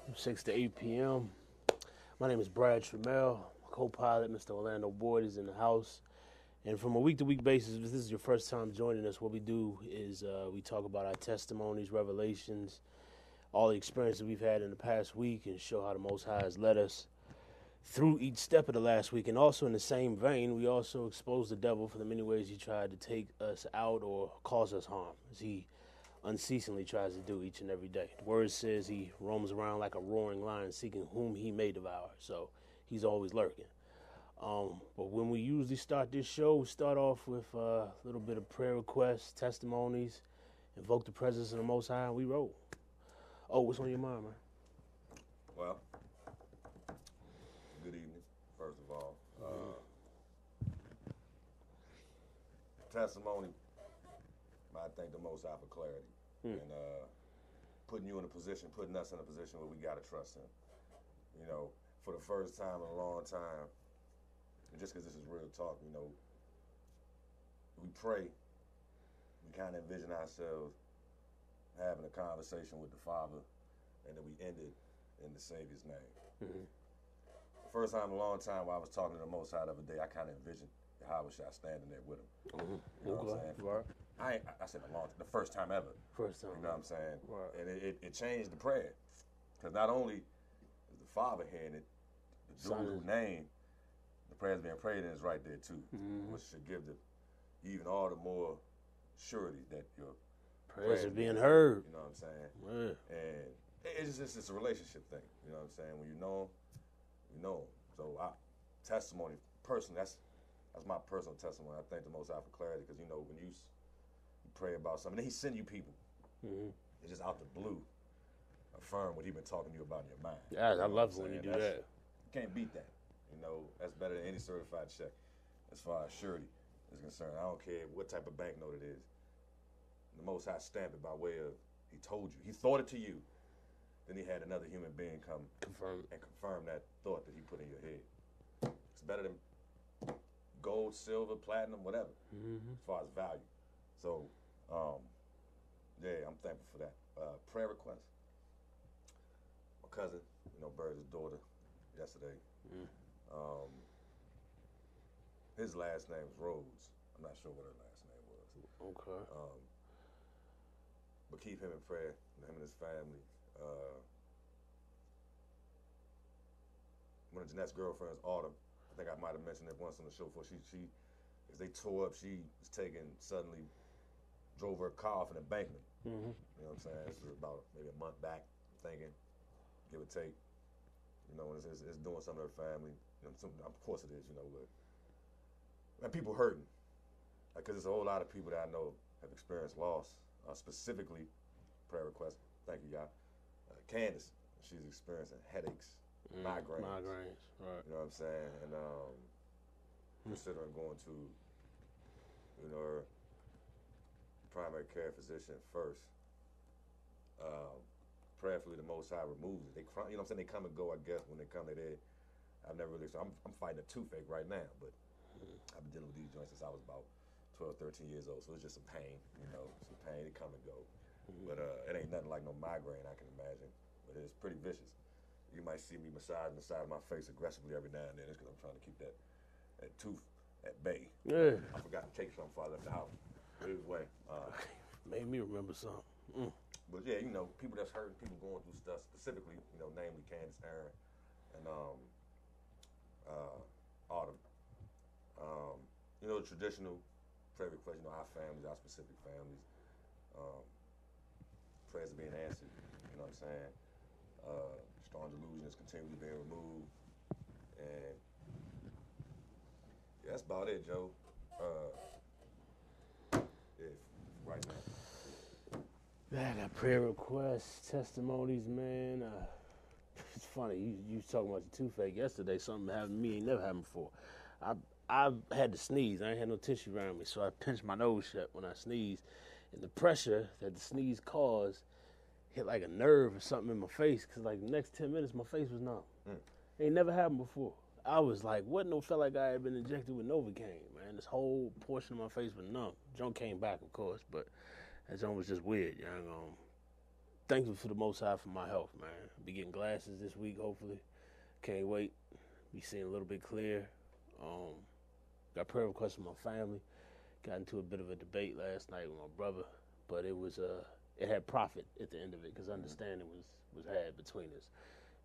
afternoon, 6 to 8 p.m. My name is Brad Trammell. Co-pilot Mr. Orlando Boyd is in the house. And from a week-to-week basis, if this is your first time joining us, what we do is uh, we talk about our testimonies, revelations, all the experiences we've had in the past week, and show how the Most High has led us through each step of the last week. And also in the same vein, we also expose the devil for the many ways he tried to take us out or cause us harm, as he unceasingly tries to do each and every day. The word says he roams around like a roaring lion, seeking whom he may devour. So he's always lurking. Um, but when we usually start this show, we start off with a little bit of prayer requests, testimonies, invoke the presence of the Most High, and we roll. Oh, what's on your mind, man? Well, good evening, first of all. Uh, testimony, I thank the Most High for clarity Hmm. and uh, putting you in a position, putting us in a position where we got to trust Him. You know, for the first time in a long time, and just because this is real talk, you know, we pray, we kind of envision ourselves having a conversation with the Father, and then we end it in the Savior's name. Mm-hmm. The first time in a long time while I was talking to the Most High the other day, I kind of envisioned Yahweh Shai standing there with him. Mm-hmm. You know what I'm Okay. saying? Right. I I said a long, the first time ever. First time. You know what I'm saying? Right. And it, it, it changed the prayer. Because not only is the Father hearing it, the dual name, the prayers being prayed in is right there too, Mm-hmm. which should give the even all the more surety that your Prayers are prayers being being heard. You know what I'm saying? Yeah. And it's just it's a relationship thing. You know what I'm saying? When you know 'em, you know 'em. So I, testimony, personally, that's that's my personal testimony. I thank the Most High for clarity because you know when you pray about something, then He send you people. Mm-hmm. It's just out the blue, affirm what He been talking to you about in your mind. Yeah, I know love what I'm when you do That's- that. You can't beat that. You know that's better than any certified check, as far as surety is concerned. I don't care what type of banknote it is. The Most High stamp it by way of He told you. He thought it to you. Then He had another human being come Confirm. and confirm that thought that He put in your head. It's better than gold, silver, platinum, whatever, Mm-hmm. as far as value. So, um, yeah, I'm thankful for that. Uh, prayer request. My cousin, you know, buried his daughter yesterday. Um, his last name was Rhodes. I'm not sure what her last name was. Okay. Um, but keep him in prayer, him and his family. Uh, one of Jeanette's girlfriends, Autumn, I think I might have mentioned it once on the show before. She, she, as they tore up, she was taken suddenly, drove her car off an embankment. Mm-hmm. You know what I'm saying? This was about maybe a month back, thinking, give or take. You know, it's, it's, it's doing something to her family. You know, some, of course it is, you know, but and people hurting. Because there's a whole lot of people that I know have experienced loss. Uh, specifically, prayer request. Thank you, y'all. Uh, Candace, she's experiencing headaches, migraines. Migraines. Right. You know what I'm saying? And um, considering going to, you know, her primary care physician first. Um, prayerfully, the Most High removes it. They, you know what I'm saying? They come and go. I guess when they come, they there. I've never really. So I'm, I'm fighting a toothache right now, but I've been dealing with these joints since I was about 12, 13 years old. So it's just some pain, you know, some pain. They come and go. But uh, it ain't nothing like no migraine, I can imagine. But it's pretty vicious. You might see me massaging the side of my face aggressively every now and then. It's because I'm trying to keep that, that tooth at bay. Yeah. I forgot to take something before I left the house. Way, uh, Made me remember something. Mm. but yeah, you know, people that's hurting, people going through stuff, specifically, you know, namely Candace Aaron and um, uh, Autumn. Um, you know, the traditional prayer request, you know, our families, our specific families, um, prayers are being answered. You know what I'm saying? Uh, strong delusion is continually being removed. And yeah, that's about it, Joe. Uh, right now. Man, I got prayer requests, testimonies, man. Uh, it's funny. You you talking about the toothache yesterday. Something happened to me ain't never happened before. I I had to sneeze. I ain't had no tissue around me, so I pinched my nose shut when I sneezed, and the pressure that the sneeze caused hit like a nerve or something in my face. Cause like the next ten minutes, my face was numb. Ain't never happened before. I was like, what? No, felt like I had been injected with Novocaine, man. This whole portion of my face was numb. Joan came back, of course, but that joint was just weird, young. Um, thankful for the Most High for my health, man. Be getting glasses this week, hopefully. Can't wait. Be seeing a little bit clear. Um, got prayer requests from my family. Got into a bit of a debate last night with my brother, but it was uh, it had profit at the end of it because understanding was was had between us,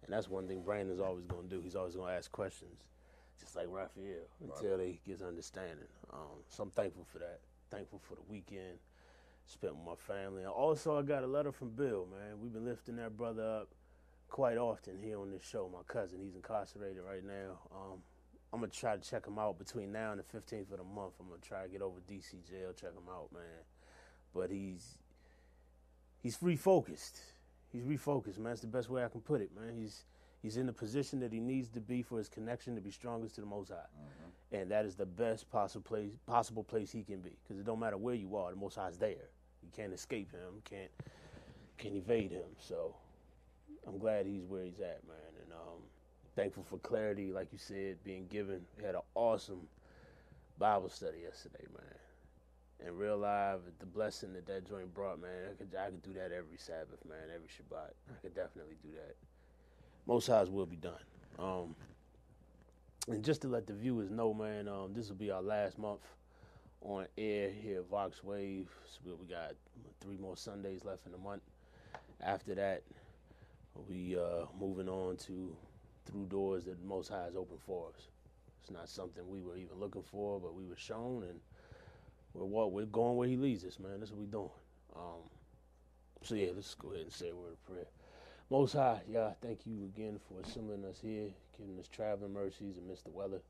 and that's one thing Brandon's always gonna do. He's always gonna ask questions, just like Raphael, until they gets understanding. Um, so I'm thankful for that. Thankful for the weekend spent with my family. And also, I got a letter from Bill, man. We've been lifting that brother up quite often here on this show. My cousin, he's incarcerated right now. Um, I'm gonna try to check him out between now and the 15th of the month. I'm gonna try to get over DC jail, check him out, man. But he's he's refocused. He's refocused, man. That's the best way I can put it, man. He's he's in the position that he needs to be for his connection to be strongest to the Most High, and that is the best possible place possible place he can be. Because it don't matter where you are, the Most High's there. You can't escape him. Can't can't evade him. So I'm glad he's where he's at, man. And um, thankful for clarity, like you said, being given. We had an awesome Bible study yesterday, man. And real live, the blessing that that joint brought, man. I could I could do that every Sabbath, man. Every Shabbat, I could definitely do that. Most highs will be done. Um, and just to let the viewers know, man, um, this will be our last month on air here at Vox Wave. So we- got three more Sundays left in the month. After that, we uh, moving on to through doors that Most High has opened for us. It's not something we were even looking for, but we were shown, and we're what we're going where He leads us, man. That's what we're doing. Um, so yeah, let's go ahead and say a word of prayer. Most High, yeah, thank you again for assembling us here, giving us traveling mercies amidst the weather,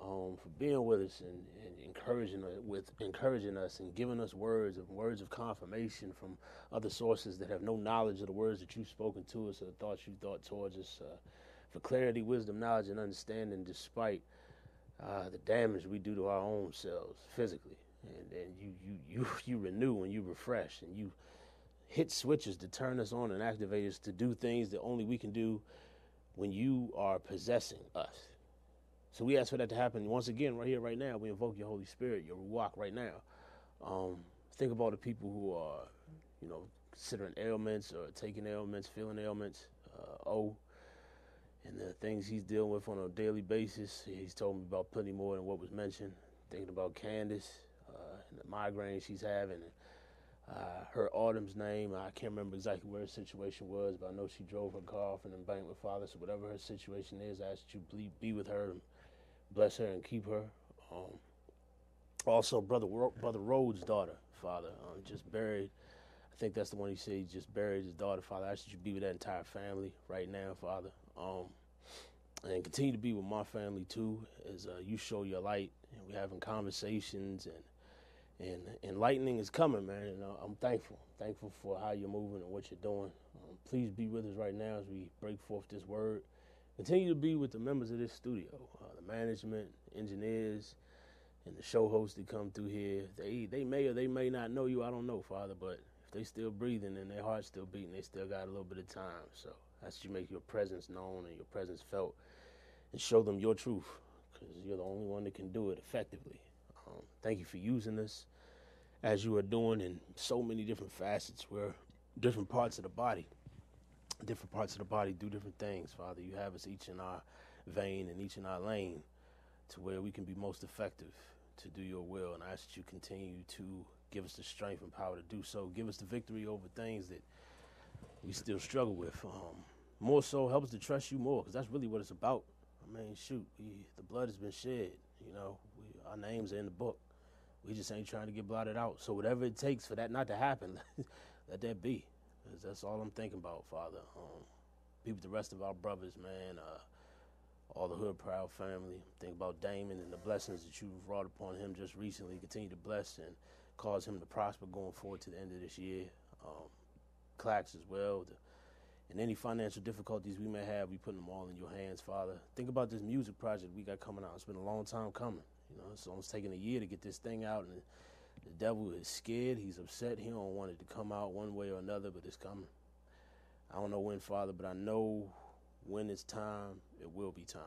um, for being with us and, and encouraging us with encouraging us and giving us words of words of confirmation from other sources that have no knowledge of the words that you've spoken to us or the thoughts you thought towards us. Uh, for clarity, wisdom, knowledge, and understanding, despite uh, the damage we do to our own selves physically, and, and you, you you you renew and you refresh and you hit switches to turn us on and activate us to do things that only we can do when you are possessing us. So we ask for that to happen once again right here, right now. We invoke your Holy Spirit, your Ruach right now. Um, think about the people who are, you know, considering ailments or taking ailments, feeling ailments. Uh, oh, and the things he's dealing with on a daily basis. He's told me about plenty more than what was mentioned. Thinking about Candace uh, the migraine she's having. And, uh, her Autumn's name, I can't remember exactly where her situation was, but I know she drove her car off an embankment, Father. So whatever her situation is, I ask that you be, be with her and bless her and keep her. Um, also, brother Ro- brother Rhodes' daughter, Father, um, just buried. I think that's the one he said he just buried his daughter, Father. I ask that you be with that entire family right now, Father. Um, and continue to be with my family too, as uh, you show your light and we're having conversations and and enlightening is coming, man. And uh, I'm thankful, thankful for how you're moving and what you're doing. Um, please be with us right now as we break forth this word. Continue to be with the members of this studio, uh, the management, engineers, and the show hosts that come through here. They they may or they may not know you. I don't know, Father, but if they're still breathing and their heart's still beating, they still got a little bit of time. So that's you make your presence known and your presence felt, and show them your truth, because you're the only one that can do it effectively. Um, thank you for using us as you are doing in so many different facets where different parts of the body, different parts of the body do different things. Father, you have us each in our vein and each in our lane to where we can be most effective to do your will. And I ask that you continue to give us the strength and power to do so. Give us the victory over things that we still struggle with. Um, more so, help us to trust you more because that's really what it's about. I mean, shoot, we, the blood has been shed. You know, our names are in the book. We just ain't trying to get blotted out. So whatever it takes for that not to happen, let that be. that's all I'm thinking about, Father. Um, be with the rest of our brothers, man. Uh, all the Hood Proud family. Think about Damon and the blessings that you've wrought upon him just recently. Continue to bless and cause him to prosper going forward to the end of this year. Um, Clax as well. The, and any financial difficulties we may have, we put them all in your hands, Father. Think about this music project we got coming out. It's been a long time coming. You know, it's almost taking a year to get this thing out, and the devil is scared. He's upset. He don't want it to come out one way or another, but it's coming. I don't know when, Father, but I know when it's time, it will be time.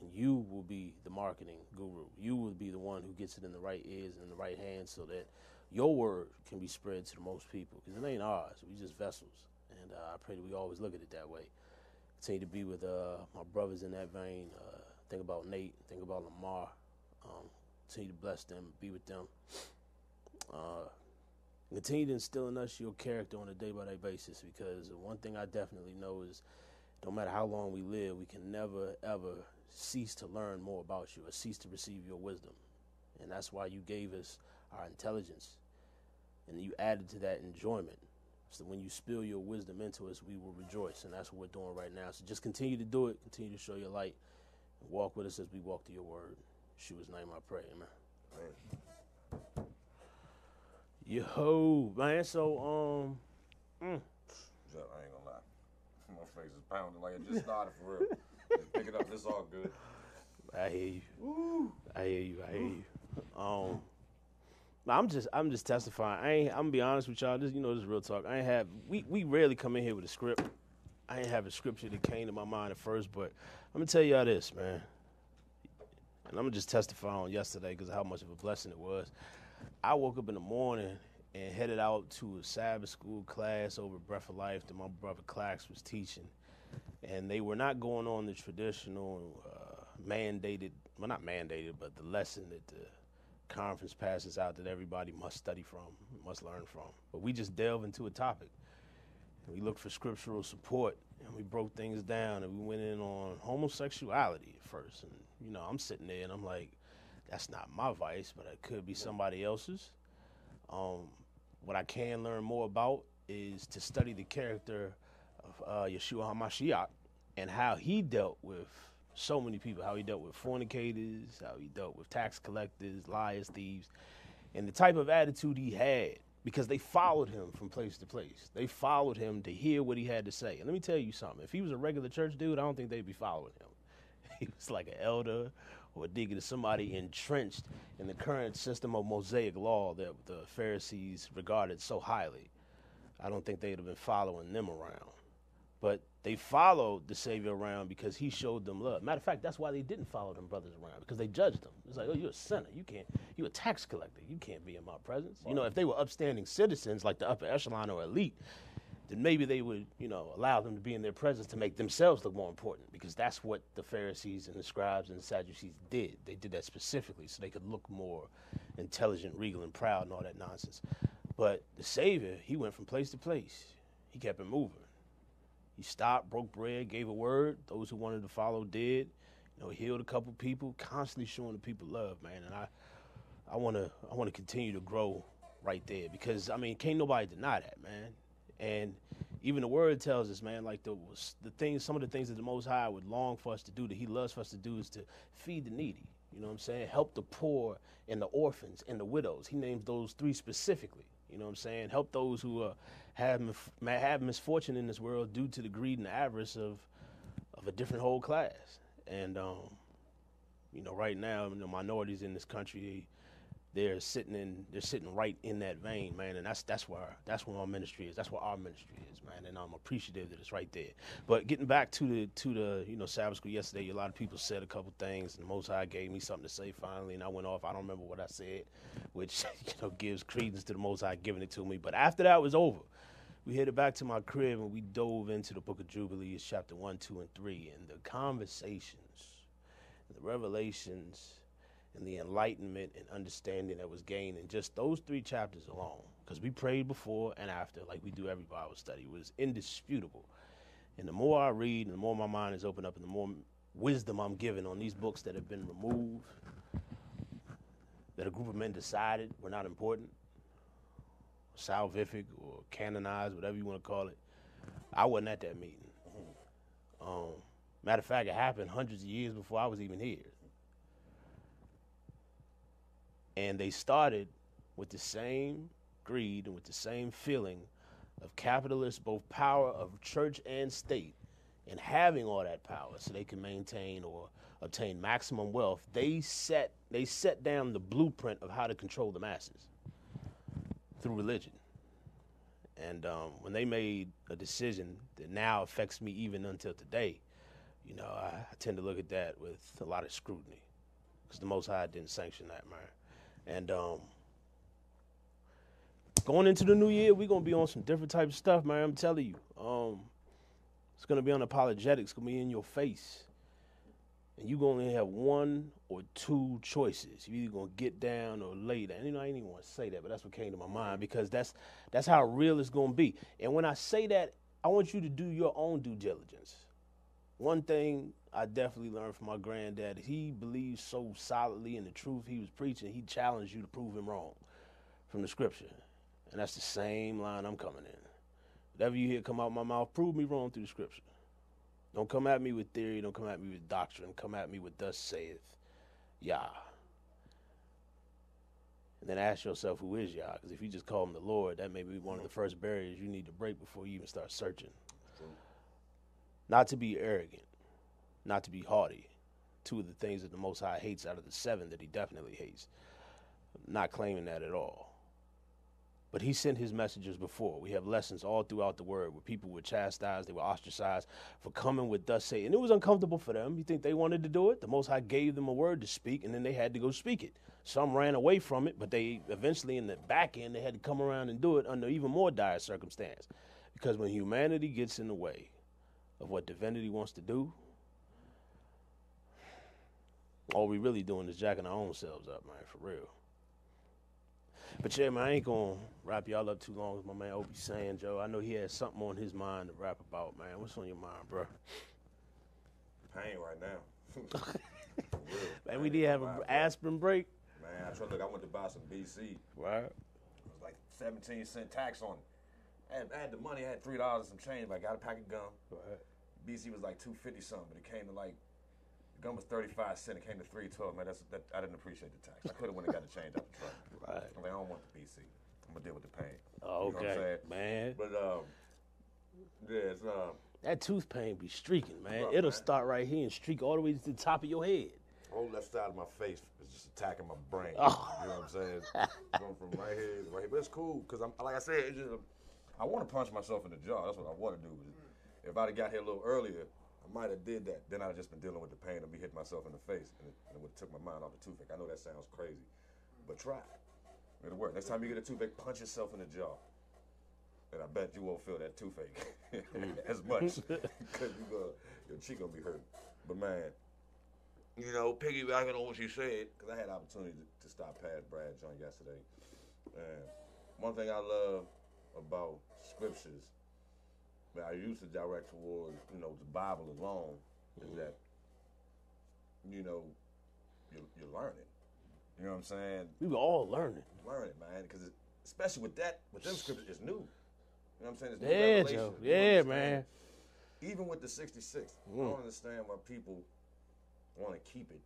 And you will be the marketing guru. You will be the one who gets it in the right ears and in the right hands so that your word can be spread to the most people. Because it ain't ours. We just vessels. And uh, I pray that we always look at it that way. Continue to be with uh, my brothers in that vein. Uh, think about Nate. Think about Lamar. Um, continue to bless them. Be with them. Uh, continue to instill in us your character on a day by day basis because one thing I definitely know is no matter how long we live, we can never ever cease to learn more about you or cease to receive your wisdom. And that's why you gave us our intelligence and you added to that enjoyment. So when you spill your wisdom into us, we will rejoice. And that's what we're doing right now. So just continue to do it, continue to show your light, and walk with us as we walk to your word. Yeshua's name I pray, amen. Man, Yo, man. So, um, mm, I ain't gonna lie. My face is pounding like it just started for real. Just pick it up. This all good. I hear you. I hear you. I hear you. Um, I'm just, I'm just testifying. I ain't. I'm gonna be honest with y'all. This, you know, this is real talk. I ain't have. We, we rarely come in here with a script. I ain't have a scripture that came to my mind at first, but I'm gonna tell y'all this, man. And I'm gonna just testify on yesterday because how much of a blessing it was. I woke up in the morning and headed out to a Sabbath school class over Breath of Life that my brother Clax was teaching. And they were not going on the traditional uh, mandated, well, not mandated, but the lesson that the conference passes out that everybody must study from, must learn from. But we just delve into a topic. We look for scriptural support and we broke things down and we went in on homosexuality at first. And, you know, I'm sitting there and I'm like, that's not my vice, but it could be somebody else's. Um, what I can learn more about is to study the character of uh, Yeshua HaMashiach and how he dealt with so many people, how he dealt with fornicators, how he dealt with tax collectors, liars, thieves, and the type of attitude he had because they followed him from place to place. They followed him to hear what he had to say. And let me tell you something if he was a regular church dude, I don't think they'd be following him. He was like an elder or a deacon somebody entrenched in the current system of Mosaic law that the Pharisees regarded so highly. I don't think they'd have been following them around. But they followed the Savior around because he showed them love. Matter of fact, that's why they didn't follow them brothers around because they judged them. It's like, oh, you're a sinner. You can't. You're a tax collector. You can't be in my presence. You know, if they were upstanding citizens like the upper echelon or elite, then maybe they would, you know, allow them to be in their presence to make themselves look more important because that's what the Pharisees and the scribes and the Sadducees did. They did that specifically so they could look more intelligent, regal, and proud and all that nonsense. But the Savior, he went from place to place. He kept it moving. He stopped, broke bread, gave a word. Those who wanted to follow did. You know, healed a couple people, constantly showing the people love, man. And I, I want to, I want to continue to grow right there because I mean, can't nobody deny that, man. And even the word tells us, man, like the the things, some of the things that the Most High would long for us to do, that He loves for us to do, is to feed the needy. You know what I'm saying? Help the poor and the orphans and the widows. He names those three specifically. You know what I'm saying? Help those who uh, have have misfortune in this world due to the greed and the avarice of of a different whole class. And um, you know, right now, the minorities in this country, they're sitting in they're sitting right in that vein, man, and that's that's where that's where our ministry is. That's where our ministry is, man, and I'm appreciative that it's right there. But getting back to the to the you know Sabbath school yesterday, a lot of people said a couple things, and the Most High gave me something to say finally, and I went off. I don't remember what I said, which you know gives credence to the Most High giving it to me. But after that was over, we headed back to my crib and we dove into the Book of Jubilees, chapter one, two, and three, and the conversations, the revelations and the enlightenment and understanding that was gained in just those three chapters alone. Because we prayed before and after, like we do every Bible study, it was indisputable. And the more I read, and the more my mind is opened up, and the more wisdom I'm given on these books that have been removed, that a group of men decided were not important, salvific or canonized, whatever you want to call it. I wasn't at that meeting. Um, matter of fact, it happened hundreds of years before I was even here. And they started with the same greed and with the same feeling of capitalist, both power of church and state, and having all that power so they can maintain or obtain maximum wealth. They set they set down the blueprint of how to control the masses through religion. And um, when they made a decision that now affects me even until today, you know, I, I tend to look at that with a lot of scrutiny because the Most High didn't sanction that, man. And um, going into the new year, we're gonna be on some different type of stuff, man. I'm telling you. Um, it's gonna be unapologetic. It's gonna be in your face, and you're gonna have one or two choices. You either gonna get down or lay down. You know, I didn't even want to say that, but that's what came to my mind because that's that's how real it's gonna be. And when I say that, I want you to do your own due diligence. One thing I definitely learned from my granddad. He believed so solidly in the truth he was preaching, he challenged you to prove him wrong from the scripture. And that's the same line I'm coming in. Whatever you hear come out my mouth, prove me wrong through the scripture. Don't come at me with theory, don't come at me with doctrine, come at me with thus saith Yah. And then ask yourself who is Yah, because if you just call him the Lord, that may be one of the first barriers you need to break before you even start searching. Not to be arrogant not to be haughty. Two of the things that the Most High hates out of the seven that he definitely hates. Not claiming that at all. But he sent his messengers before. We have lessons all throughout the word where people were chastised, they were ostracized for coming with thus say. And it was uncomfortable for them. You think they wanted to do it? The Most High gave them a word to speak, and then they had to go speak it. Some ran away from it, but they eventually, in the back end, they had to come around and do it under even more dire circumstance. Because when humanity gets in the way of what divinity wants to do, all we really doing is jacking our own selves up, man, for real. But yeah, man, I ain't gonna wrap y'all up too long. As my man Opie saying, Joe, I know he has something on his mind to rap about, man. What's on your mind, bro? Pain right now. man, we did have an aspirin break. Man, I tried. Look, I went to buy some BC. Right. It was like 17 cent tax on it. I had, I had the money. I had three dollars and some change. But I got a pack of gum. Right. BC was like 250 something, but it came to like Gum was 35 cents. It came to 312. Man, that's that, I didn't appreciate the tax. I could have went and got the change out the truck. Right. I'm like, I don't want the BC. I'm gonna deal with the pain. Oh, okay, you know what I'm saying? man. But um, yeah, it's um. That tooth pain be streaking, man. Rough, It'll man. start right here and streak all the way to the top of your head. Whole left side of my face is just attacking my brain. Oh. You know what I'm saying? Going from right here to right here. But it's cool because I'm like I said, it's just I want to punch myself in the jaw. That's what I want to do. If I'd have got here a little earlier, might have did that. Then I'd just been dealing with the pain of me hitting myself in the face, and it, and it would have took my mind off the toothache. I know that sounds crazy, but try. It'll work. Next time you get a toothache, punch yourself in the jaw. and I bet you won't feel that toothache as much because you go, your cheek gonna be hurt. But man, you know, piggybacking on what you said, because I had opportunity to, to stop past Brad John yesterday. And one thing I love about scriptures that I used to direct towards, you know, the Bible alone, is that, you know, you're, you're learning. You know what I'm saying? We were all learning. Learning, man, because especially with that, with them scriptures, it's new. You know what I'm saying? It's new Yeah. Joe. You Yeah, man. Even with the 66, I Mm. don't understand why people want to keep it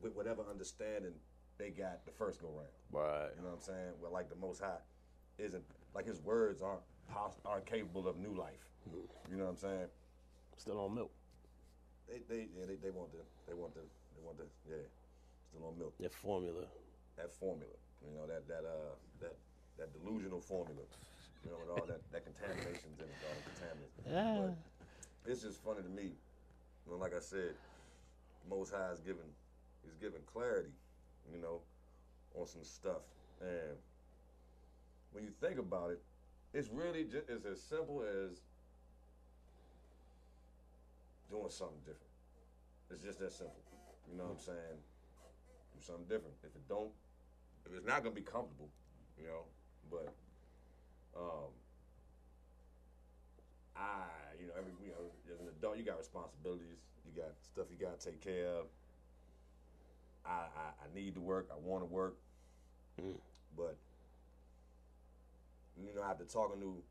with whatever understanding they got the first go round. Right. You know what I'm saying? Well, like the Most High isn't like his words aren't pos- aren't capable of new life. You know what I'm saying? Still on milk. They they yeah, they, they want the they want the they want the yeah still on milk That formula. that formula. You know that that uh that that delusional formula. You know with all that that contaminations in it, all the contaminants. Yeah. But it's just funny to me. You know, like I said, Most High is giving is giving clarity. You know, on some stuff and when you think about it, it's really just it's as simple as doing something different. It's just that simple. You know what I'm saying? Do something different. If it don't, if it's not gonna be comfortable, you know, but um, I, you know, every you know, as an adult, you got responsibilities. You got stuff you gotta take care of. I, I, I need to work. I want to work, but you know, after talking to,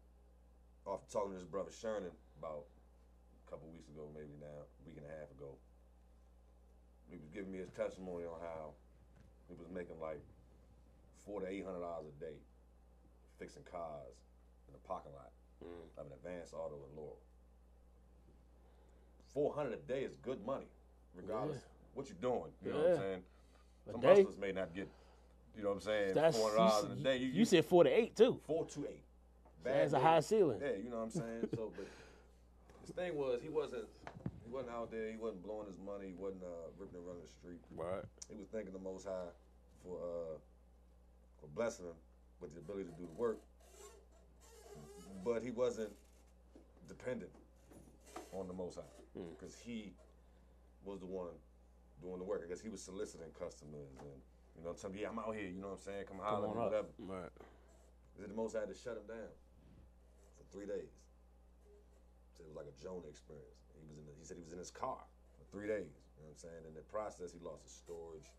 after talking to his brother Sherman about a couple weeks ago, maybe now, a week and a half ago, he was giving me his testimony on how he was making like four to eight hundred dollars a day fixing cars in the parking lot mm. of an Advance Auto in Laurel. Four hundred a day is good money, regardless what you're doing. You know what I'm Yeah. saying? A Some day? hustlers may not get, you know what I'm saying, That's four hundred you, dollars in a s- day. you said four to eight too. four to eight. That's a high ceiling. Yeah, you know what I'm saying. so, but his thing was he wasn't he wasn't out there. He wasn't blowing his money. He wasn't uh, ripping and running the street. Right. He was thanking the Most High for uh, for blessing him with the ability to do the work. But he wasn't dependent on the Most High because he was the one doing the work. I guess he was soliciting customers and you know, telling me, yeah, I'm out here. You know what I'm saying? Come holler, Come on whatever. up. Right. Then the Most I had to shut him down for three days. Said it was like a Jonah experience. He was in. The, he said he was in his car for three days. You know what I'm saying? In the process, he lost his storage.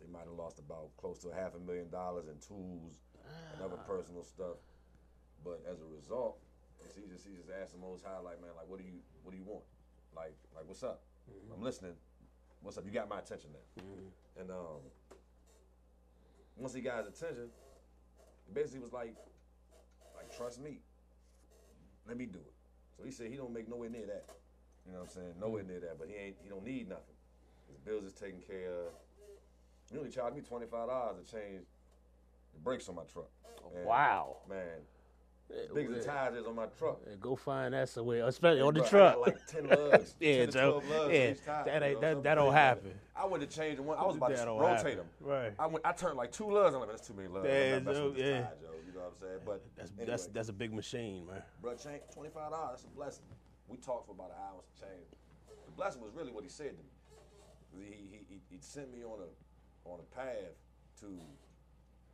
He might have lost about close to a half a million dollars in tools and other ah. personal stuff. But as a result, he just he just asked the Most High, like, man, like, what do you what do you want? Like, like, what's up? Mm-hmm. I'm listening. What's up? You got my attention now. Mm-hmm. And um, once he got his attention, basically was like, like, trust me. Let me do it. So he said he don't make nowhere near that. You know what I'm saying? Nowhere mm-hmm. near that. But he ain't he don't need nothing. His bills is taken care of. He only charged me twenty five dollars to change the brakes on my truck. And, Wow. Man. Big as the tires is on my truck. Yeah, Go find that somewhere, especially on the Bro, I truck. got like 10 lugs. Yeah, 10 to Joe. 12 lugs on Yeah, tire, that you ain't- know, that- that don't happen. I went to change one. I was about That to rotate happen. them. Right. I went. I turned like two lugs. I'm like, that's too many lugs. Yeah, I'm not messing Joe, yeah. tire, Joe. You know what I'm saying? But That's anyway, that's that's a big machine, man. bro, change twenty five dollars. That's a blessing. We talked for about an hour. to Change. The blessing was really what he said to me. He he he, he sent me on a on a path to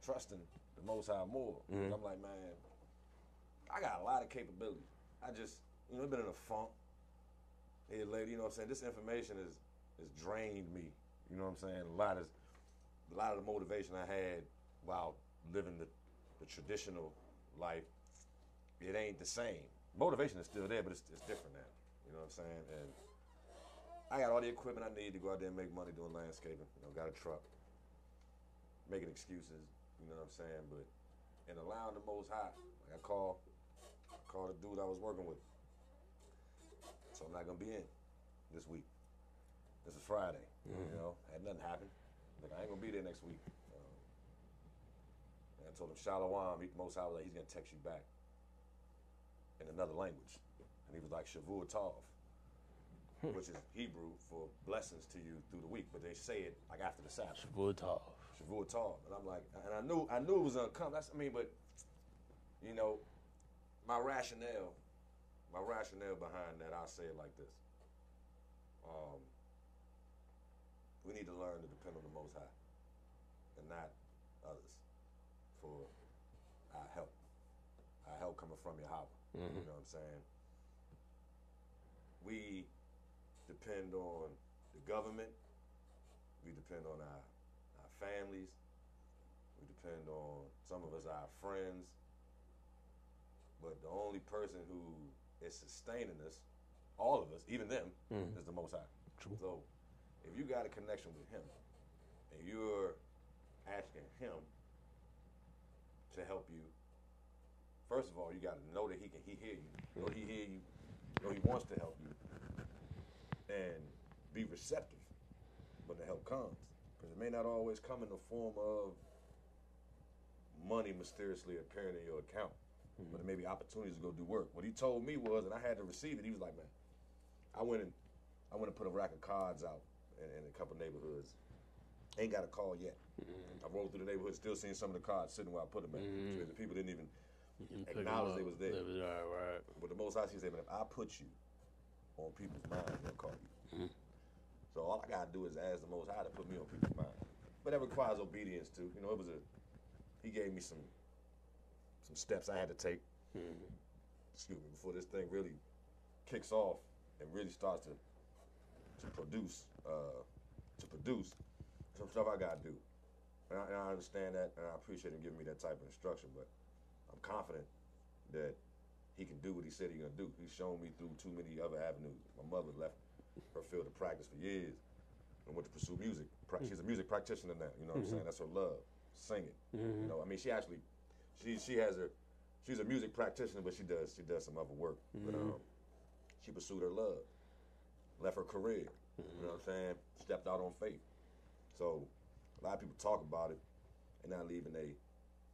trusting the Most High more. Mm-hmm. I'm like, man, I got a lot of capability. I just you know I've been in a funk. Hey, lady, you know what I'm saying? This information is has drained me. You know what I'm saying? A lot of a lot of the motivation I had while living the, the traditional life, it ain't the same. Motivation is still there, but it's, it's different now. You know what I'm saying? And I got all the equipment I need to go out there and make money doing landscaping. You know, got a truck, making excuses. You know what I'm saying? But and allowing the Most High, like I call, call the dude I was working with. So I'm not gonna be in this week. This is Friday. You know, had nothing happen. Like I ain't gonna be there next week. Um, and I told him Shalom. He, Most High was like, he's gonna text you back in another language, and he was like Shavua Tov, which is Hebrew for blessings to you through the week. But they say it like after the Sabbath. Vuitton. Shavua Tov. And I'm like, and I knew I knew it was gonna come. That's I mean, but you know, my rationale, my rationale behind that, I'll say it like this. Um, we need to learn to depend on the Most High and not others for our help. Our help coming from Yahweh. You know what I'm saying? We depend on the government. We depend on our, our families. We depend on some of us, our friends. But the only person who is sustaining us, all of us, even them, mm. is the Most High. True. So if you got a connection with Him and you're asking Him to help you, first of all, you got to know that He can He hear you, know He hear you, know He wants to help you, and be receptive when the help comes, because it may not always come in the form of money mysteriously appearing in your account, but it may be opportunities to go do work. What he told me was, and I had to receive it. He was like, "Man, I went and I went and put a rack of cards out in, in a couple neighborhoods. Ain't got a call yet. I rolled through the neighborhood, still seeing some of the cards sitting where I put them at. So the people didn't even acknowledge they was there. They was- Right, right. But the most High he said, "Man, if I put you on people's minds, they'll call you." So all I gotta do is ask the Most High to put me on people's minds. But that requires obedience too. You know, it was a he gave me some some steps I had to take. Excuse me, before this thing really kicks off and really starts to to produce uh, to produce some stuff I gotta do. And I, and I understand that, and I appreciate him giving me that type of instruction. But I'm confident that he can do what he said he's gonna do. He's shown me through too many other avenues. My mother left her field of practice for years and went to pursue music. Pra- She's a music practitioner now. You know what I'm saying? That's her love, singing. You know, I mean, she actually, she she has her, she's a music practitioner, but she does she does some other work. But um, she pursued her love, left her career. You know what I'm saying? Stepped out on faith. So a lot of people talk about it and not leaving they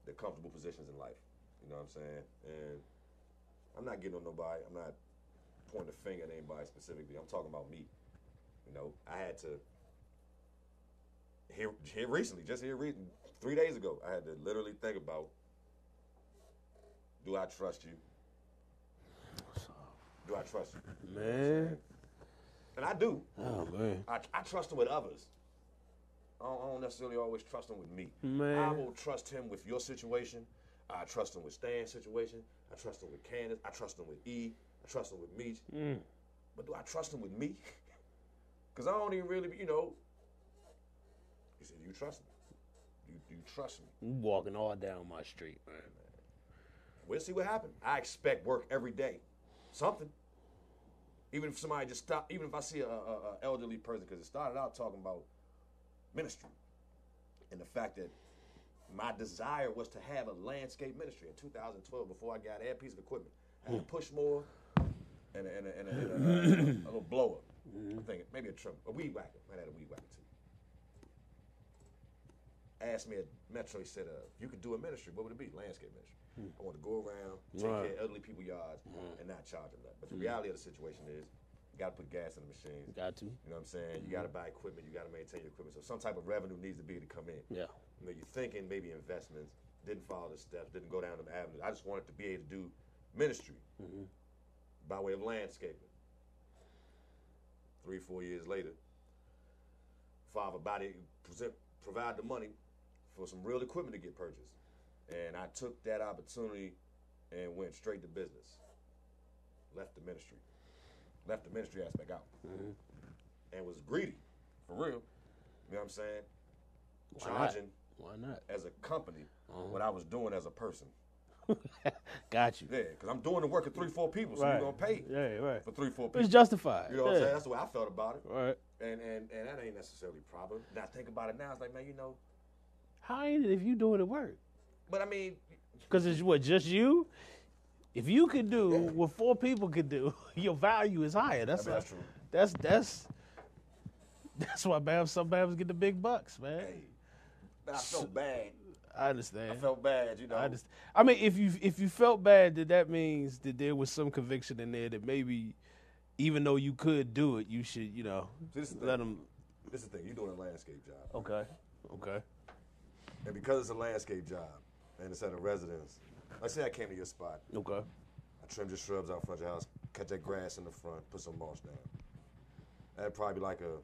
their comfortable positions in life. You know what I'm saying? And I'm not getting on nobody. I'm not pointing a finger at anybody specifically. I'm talking about me. You know, I had to here here recently, just here re- three days ago, I had to literally think about: Do I trust you? Do I trust you? Man. And I do. Oh man. I, I trust him with others. I don't, I don't necessarily always trust him with me. Man. I will trust him with your situation. I trust him with Stan's situation. I trust him with Candace. I trust him with E. I trust him with Meech. Mm. But do I trust him with me? Because I don't even really, you know. He said, "You trust me? Do you, do you trust me?" You walking all down my street, man. We'll see what happens. I expect work every day, something. Even if somebody just stop, even if I see a, a, a elderly person, because it started out talking about ministry, and the fact that my desire was to have a landscape ministry in 2012 before I got that piece of equipment. I had a push mower and a, and a, and a, and a, a, little blower. I'm thinking maybe a trim, a weed whacker. Might have a weed whacker too. Asked me at Metro, he said, uh, "You could do a ministry. What would it be? Landscape ministry. Hmm. I want to go around, take Right. care of elderly people's yards, and not charge them that. But the hmm. reality of the situation is, you got to put gas in the machines. Got to. You know what I'm saying? You hmm. got to buy equipment. You got to maintain your equipment. So some type of revenue needs to be to come in. Yeah. You know, you're thinking maybe investments, didn't follow the steps, didn't go down the avenue. I just wanted to be able to do ministry mm-hmm. by way of landscaping. Three, four years later, father body present, provide the money for some real equipment to get purchased. And I took that opportunity and went straight to business. Left the ministry. Left the ministry aspect out. Mm-hmm. And was greedy, for real. You know what I'm saying? Why not? Charging Why not? as a company uh-huh. what I was doing as a person. Got you. Yeah, because I'm doing the work of three, four people, so Right. you're gonna pay Yeah, right. for three, four people. It's justified. you know what I'm saying? That's the way I felt about it. Right. And and and that ain't necessarily a problem. Now think about it now, it's like, man, you know, How ain't it if you doing the work? But I mean, Because it's what just you. If you could do what four people could do, your value is higher. That's I mean, that's a- true. That's that's that's why Babs some Babs get the big bucks, man. hey, but I felt bad. I understand. I felt bad, you know. I understand. I mean, if you if you felt bad, that that means that there was some conviction in there that maybe, even though you could do it, you should you know this the let them. This is the thing. You're doing a landscape job, Okay. Okay. and because it's a landscape job, and it's at a residence. Let's say I came to your spot, Okay. I trimmed your shrubs out front of your house, cut that grass in the front, put some mulch down. That'd probably be like a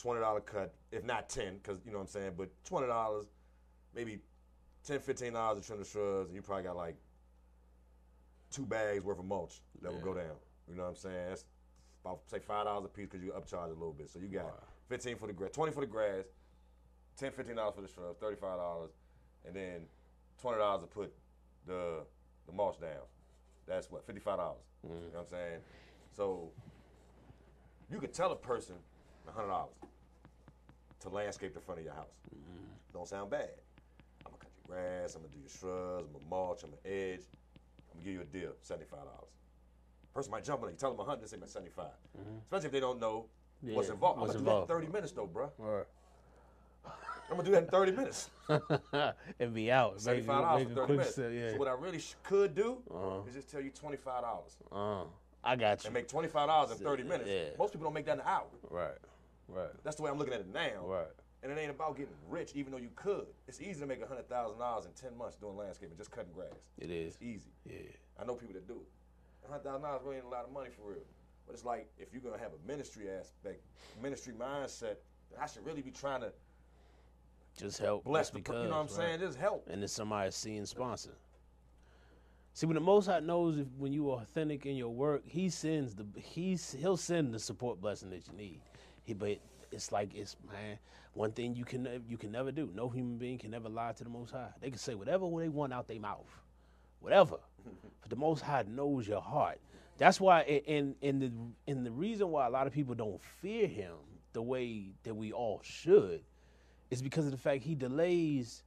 twenty dollar cut, if not ten, because you know what I'm saying. But twenty dollars, maybe 10 15 dollars to trim the shrubs, and you probably got like two bags worth of mulch that will go down. You know what I'm saying? That's about say five dollars a piece because you upcharge a little bit. So you got fifteen for the grass, twenty for the grass, 10 15 dollars for the shrubs, thirty five dollars, and then twenty dollars to put the the mulch down. That's what fifty five dollars. You know mm-hmm. what I'm saying? So you could tell a person hundred dollars to landscape the front of your house. Mm-hmm. Don't sound bad. I'm gonna cut your grass. I'm gonna do your shrubs. I'm gonna mulch. I'm gonna edge. I'm gonna give you a deal, seventy-five dollars. Person might jump on it. You tell them a hundred, they say man, 75 mm-hmm. Especially if they don't know what's involved. what's I'm gonna involved. do that in thirty minutes though, bro. Or I'm gonna do that in thirty minutes. and be out. Make, Seventy-five dollars for thirty quick minutes. sale, yeah. So what I really sh- could do is just tell you twenty-five dollars Uh, I got you. and make twenty-five dollars in thirty minutes. Yeah. Most people don't make that in an hour. right, right, That's the way I'm looking at it now. right. And it ain't about getting rich, even though you could. It's easy to make hundred thousand dollars in ten months doing landscaping, just cutting grass. It is. It's easy. Yeah. I know people that do it. hundred thousand dollars really ain't a lot of money for real. But it's like if you're gonna have a ministry aspect, ministry mindset, I should really be trying to Just help. bless just because. per- you know what I'm right? saying? Just help. and then somebody seeing sponsor. See, when the Most High knows if when you are authentic in your work, He sends the He's He'll send the support blessing that you need. He, but it's like it's man, one thing you can you can never do. No human being can ever lie to the Most High. They can say whatever they want out their mouth, whatever. but the Most High knows your heart. That's why, and and the and the reason why a lot of people don't fear Him the way that we all should is because of the fact He delays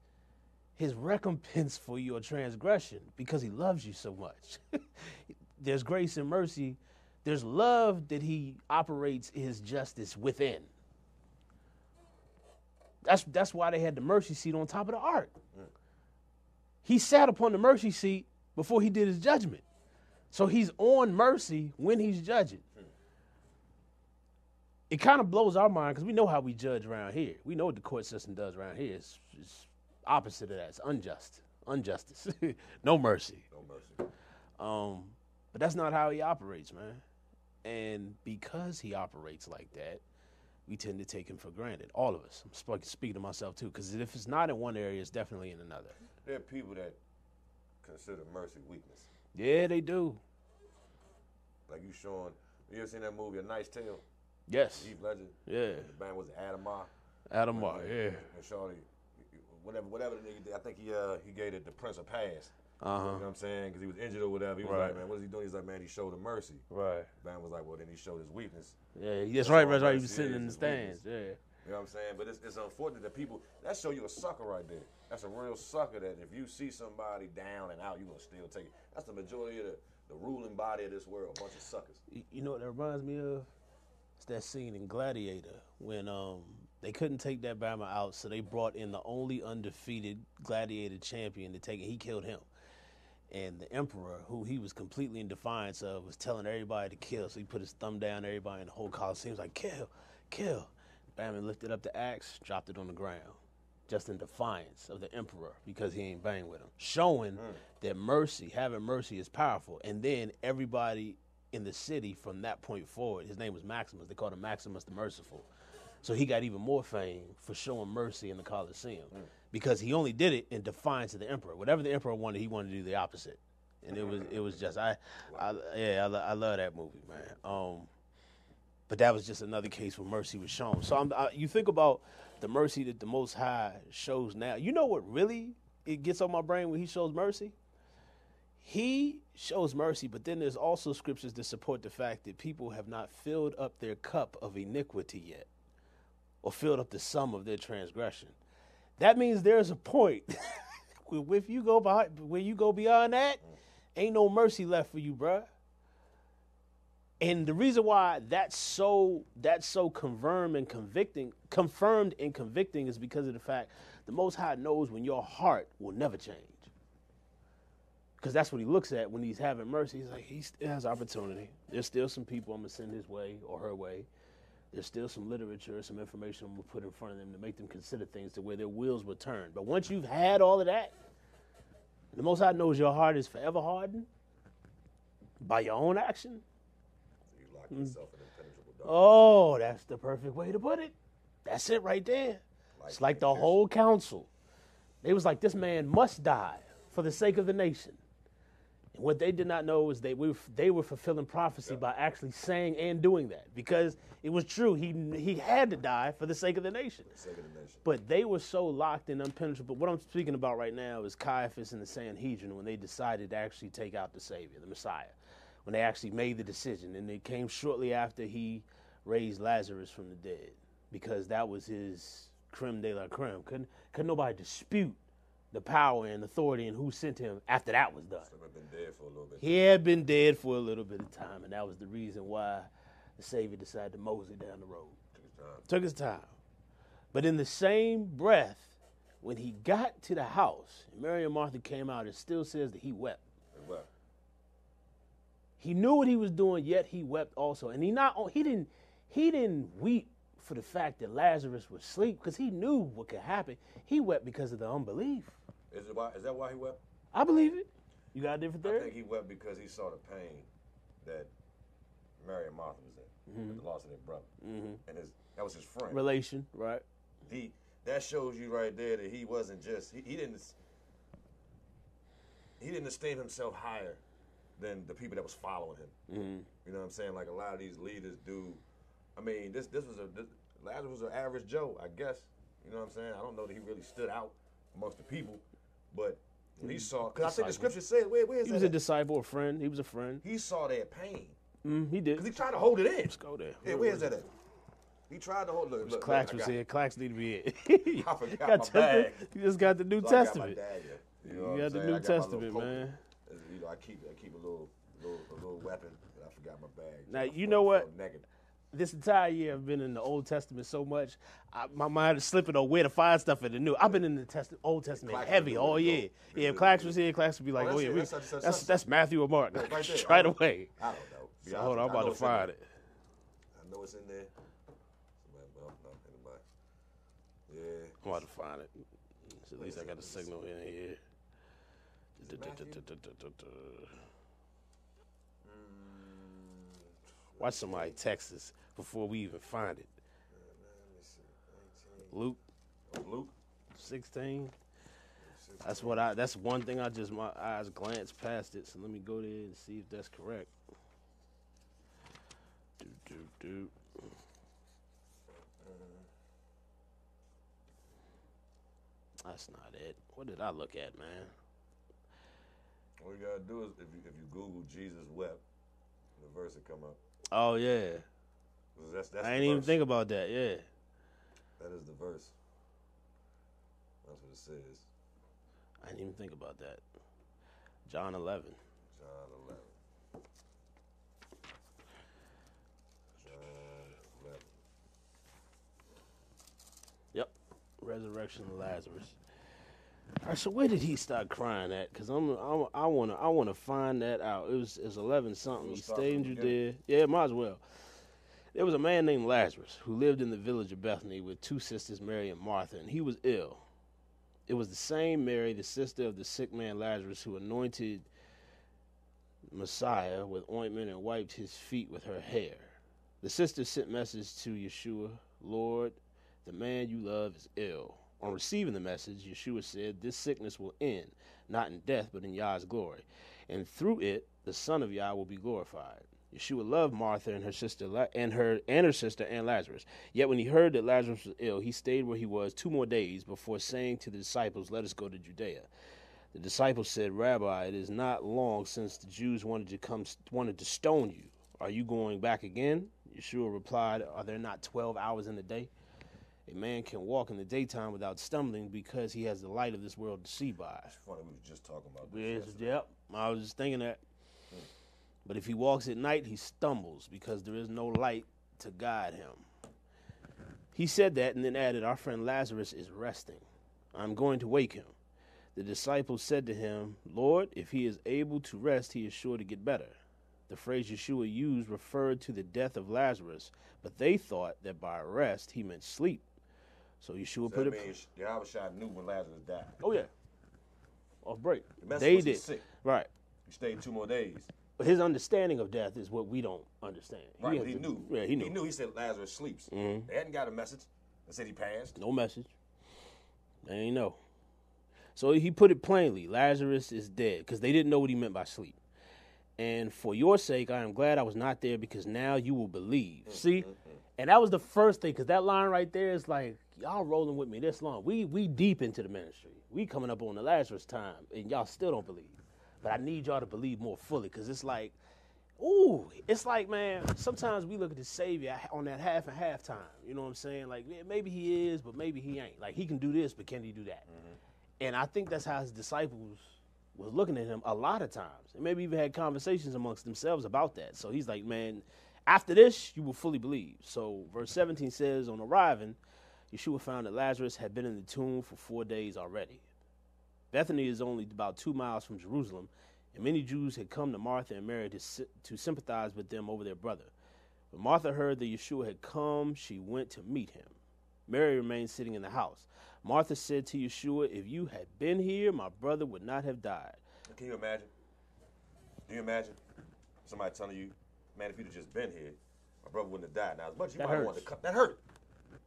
his recompense for your transgression because he loves you so much. There's grace and mercy. There's love that he operates his justice within. That's that's why they had the mercy seat on top of the ark. He sat upon the mercy seat before he did his judgment. So he's on mercy when he's judging. It kind of blows our mind because we know how we judge around here. We know what the court system does around here. It's, it's opposite of that. It's unjust, injustice, no mercy. No mercy. Um, but that's not how he operates, man. And because he operates like that, we tend to take him for granted. All of us. I'm sp- speaking to myself too, because if it's not in one area, it's definitely in another. There are people that consider mercy weakness. Yeah, they do. Like you showing. You ever seen that movie, A Knight's Tale? Yes. Heath Ledger. Yeah. The band was Adhemar. Adam Mar, yeah. And Shorty, whatever, whatever the nigga did, I think he uh he gave it the Prince a pass. Uh huh. You know what I'm saying? Because he was injured or whatever. He was Right. like, man, what is he doing? He's like, man, he showed him mercy. Right. The Band was like, well, then he showed his weakness. Yeah, that's right. That's right. He was sitting in the stands. weakness. Yeah. You know what I'm saying? But it's, it's unfortunate that people that show you a sucker right there. That's a real sucker. That if you see somebody down and out, you gonna still take it. That's the majority of the, the ruling body of this world. A bunch of suckers. You know what that reminds me of? It's that scene in Gladiator when um they couldn't take that Bama out, so they brought in the only undefeated Gladiator champion to take it. He killed him. And the Emperor, who he was completely in defiance of, was telling everybody to kill. So he put his thumb down everybody in the whole Coliseum. Was like, kill, kill. Bama lifted up the axe, dropped it on the ground, just in defiance of the Emperor because he ain't bang with him. Showing that mercy, having mercy is powerful. And then everybody in the city from that point forward, his name was Maximus. They called him Maximus the Merciful. So he got even more fame for showing mercy in the Colosseum because he only did it in defiance of the emperor. Whatever the emperor wanted, he wanted to do the opposite. And it was it was just I, I yeah I, I love that movie man. Um, but that was just another case where mercy was shown. So I'm, I, you think about the mercy that the Most High shows now. You know what really it gets on my brain when He shows mercy. He shows mercy, but then there's also scriptures that support the fact that people have not filled up their cup of iniquity yet, or filled up the sum of their transgression. That means there's a point where if you go by, where you go beyond that, ain't no mercy left for you, bruh. And the reason why that's so that's so confirmed and convicting, confirmed and convicting, is because of the fact the Most High knows when your heart will never change. Because that's what He looks at when He's having mercy. He's like, He still has opportunity. There's still some people I'm gonna send His way or her way. There's still some literature, some information I'm gonna put in front of them to make them consider things to where their wheels will turn. But once you've had all of that, the Most High knows your heart is forever hardened By your own action? You lock yourself in impenetrable darkness. Oh, that's the perfect way to put it. That's it right there. It's like the whole council. They was like, this man must die for the sake of the nation. And what they did not know was they were they were fulfilling prophecy by actually saying and doing that because it was true. He he had to die for the sake of the nation. For the Sake of the nation. But they were so locked and impenetrable. What I'm speaking about right now is Caiaphas and the Sanhedrin when they decided to actually take out the Savior, the Messiah, when they actually made the decision. And it came shortly after he raised Lazarus from the dead because that was his creme de la creme. Couldn't, couldn't nobody dispute the power and authority and who sent him after that was done. Some have been dead for a little bit. He had been dead for a little bit of time, and that was the reason why the Savior decided to mosey down the road. Took his time. Took his time. But in the same breath, when he got to the house, Mary and Martha came out, it still says that he wept. And what? He knew what he was doing, yet he wept also. And he not he didn't he didn't weep for the fact that Lazarus was asleep, because he knew what could happen. He wept because of the unbelief. Is it why? Is that why he wept? I believe it. You got a different theory? I think he wept because he saw the pain that Mary and Martha was in with the loss of their brother, and his that was his friend. Relation, right? He that shows you right there that he wasn't just he, he didn't he didn't esteem himself higher than the people that was following him. Mm-hmm. You know what I'm saying? Like a lot of these leaders do. I mean, this this was a this, Lazarus was an average Joe, I guess. You know what I'm saying? I don't know that he really stood out amongst the people, but when he saw, because I think the scripture said, where, where is He was a at? disciple, a friend. He was a friend. He saw that pain Mm, he did. because he tried to hold it in. Let's go there. Yeah, where is that at? He tried to hold. Look, look, look, Clax I was here. Clax need to be it. I forgot got my bag. You just got the New So got Testament. You, know You got the? New Testament, man. You know, I keep I keep a little little a little weapon, and I forgot my bag. Now, you know what? Negative. This entire year, I've been in the Old Testament so much, I, my mind is slipping on where to find stuff in the New. I've been in the test, Old Testament Clax heavy all year. Yeah, if Clax was here, Clax would be like, oh, oh, that's "Oh yeah, it. we, That's such- that's that's Matthew or Mark." Yeah, right there. right away. I don't know. So honest hold on, I'm with you. I about to find it. I know it's in there. Well, no, anybody. Yeah. I'm about to find it. So at least I got a signal in here. Watch mm. somebody text us before we even find it. Let me see. 19. Luke Luke. 16. That's what I. That's one thing I just my eyes glanced past it. So let me go there and see if that's correct. Do do do. That's not it. What did I look at, man? All you gotta do is if you if you Google Jesus wept, the verse will come up. Oh yeah, That's, that's I ain't even verse. think about that. Yeah, That is the verse. That's what it says. I didn't even think about that. John 11. John 11. John 11. Yep, resurrection of Lazarus. All right, so where did he start crying at? Cause I'm, I'm I wanna I wanna find that out. It was it's eleven something. He stayed in Judea. Yeah, might as well. There was a man named Lazarus who lived in the village of Bethany with two sisters, Mary and Martha, and he was ill. It was the same Mary, the sister of the sick man Lazarus, who anointed Messiah with ointment and wiped his feet with her hair. The sister sent message to Yeshua, Lord, the man you love is ill. On receiving the message, Yeshua said, This sickness will end, not in death, but in Yah's glory. And through it, the Son of Yah will be glorified. Yeshua loved Martha and her sister and her and her sister and Lazarus. Yet when he heard that Lazarus was ill, he stayed where he was two more days before saying to the disciples, Let us go to Judea. The disciples said, Rabbi, it is not long since the Jews wanted to come wanted to stone you. Are you going back again? Yeshua replied, Are there not twelve hours in the day? A man can walk in the daytime without stumbling because he has the light of this world to see by. It's funny, we were just talking about this. Yes, yep. I was just thinking that. But if he walks at night, he stumbles because there is no light to guide him. He said that and then added, Our friend Lazarus is resting. I'm going to wake him. The disciples said to him, Lord, if he is able to rest, he is sure to get better. The phrase Yeshua used referred to the death of Lazarus, but they thought that by rest he meant sleep. So Yeshua So put it. means Yahushua knew when Lazarus died. Oh, yeah. Off break. The They did. sick. Right. He stayed two more days. But his understanding of death is what we don't understand. Right, had but he to- knew. Yeah, he knew. He knew. He said Lazarus sleeps. Mm-hmm. They hadn't got a message that said he passed. No message. They ain't know. So he put it plainly Lazarus is dead because they didn't know what he meant by sleep. And for your sake, I am glad I was not there because now you will believe. Mm-hmm. See? And that was the first thing because that line right there is like, y'all rolling with me this long. We we deep into the ministry. We coming up on the Lazarus time and y'all still don't believe. But I need y'all to believe more fully because it's like, ooh, it's like, man, sometimes we look at the Savior on that half and half time. You know what I'm saying? Like, yeah, maybe he is, but maybe he ain't. Like, he can do this, but can he do that? Mm-hmm. And I think that's how his disciples was looking at him a lot of times. And maybe even had conversations amongst themselves about that. So he's like, man, after this, you will fully believe. So verse 17 says, on arriving, Yeshua found that Lazarus had been in the tomb for four days already. Bethany is only about two miles from Jerusalem, and many Jews had come to Martha and Mary to, to sympathize with them over their brother. When Martha heard that Yeshua had come, she went to meet him. Mary remained sitting in the house. Martha said to Yeshua, If you had been here, my brother would not have died. Can you imagine? Do you imagine somebody telling you, man, if you'd have just been here, my brother wouldn't have died. Now, as much as you That might have hurts. wanted to cut, that hurt.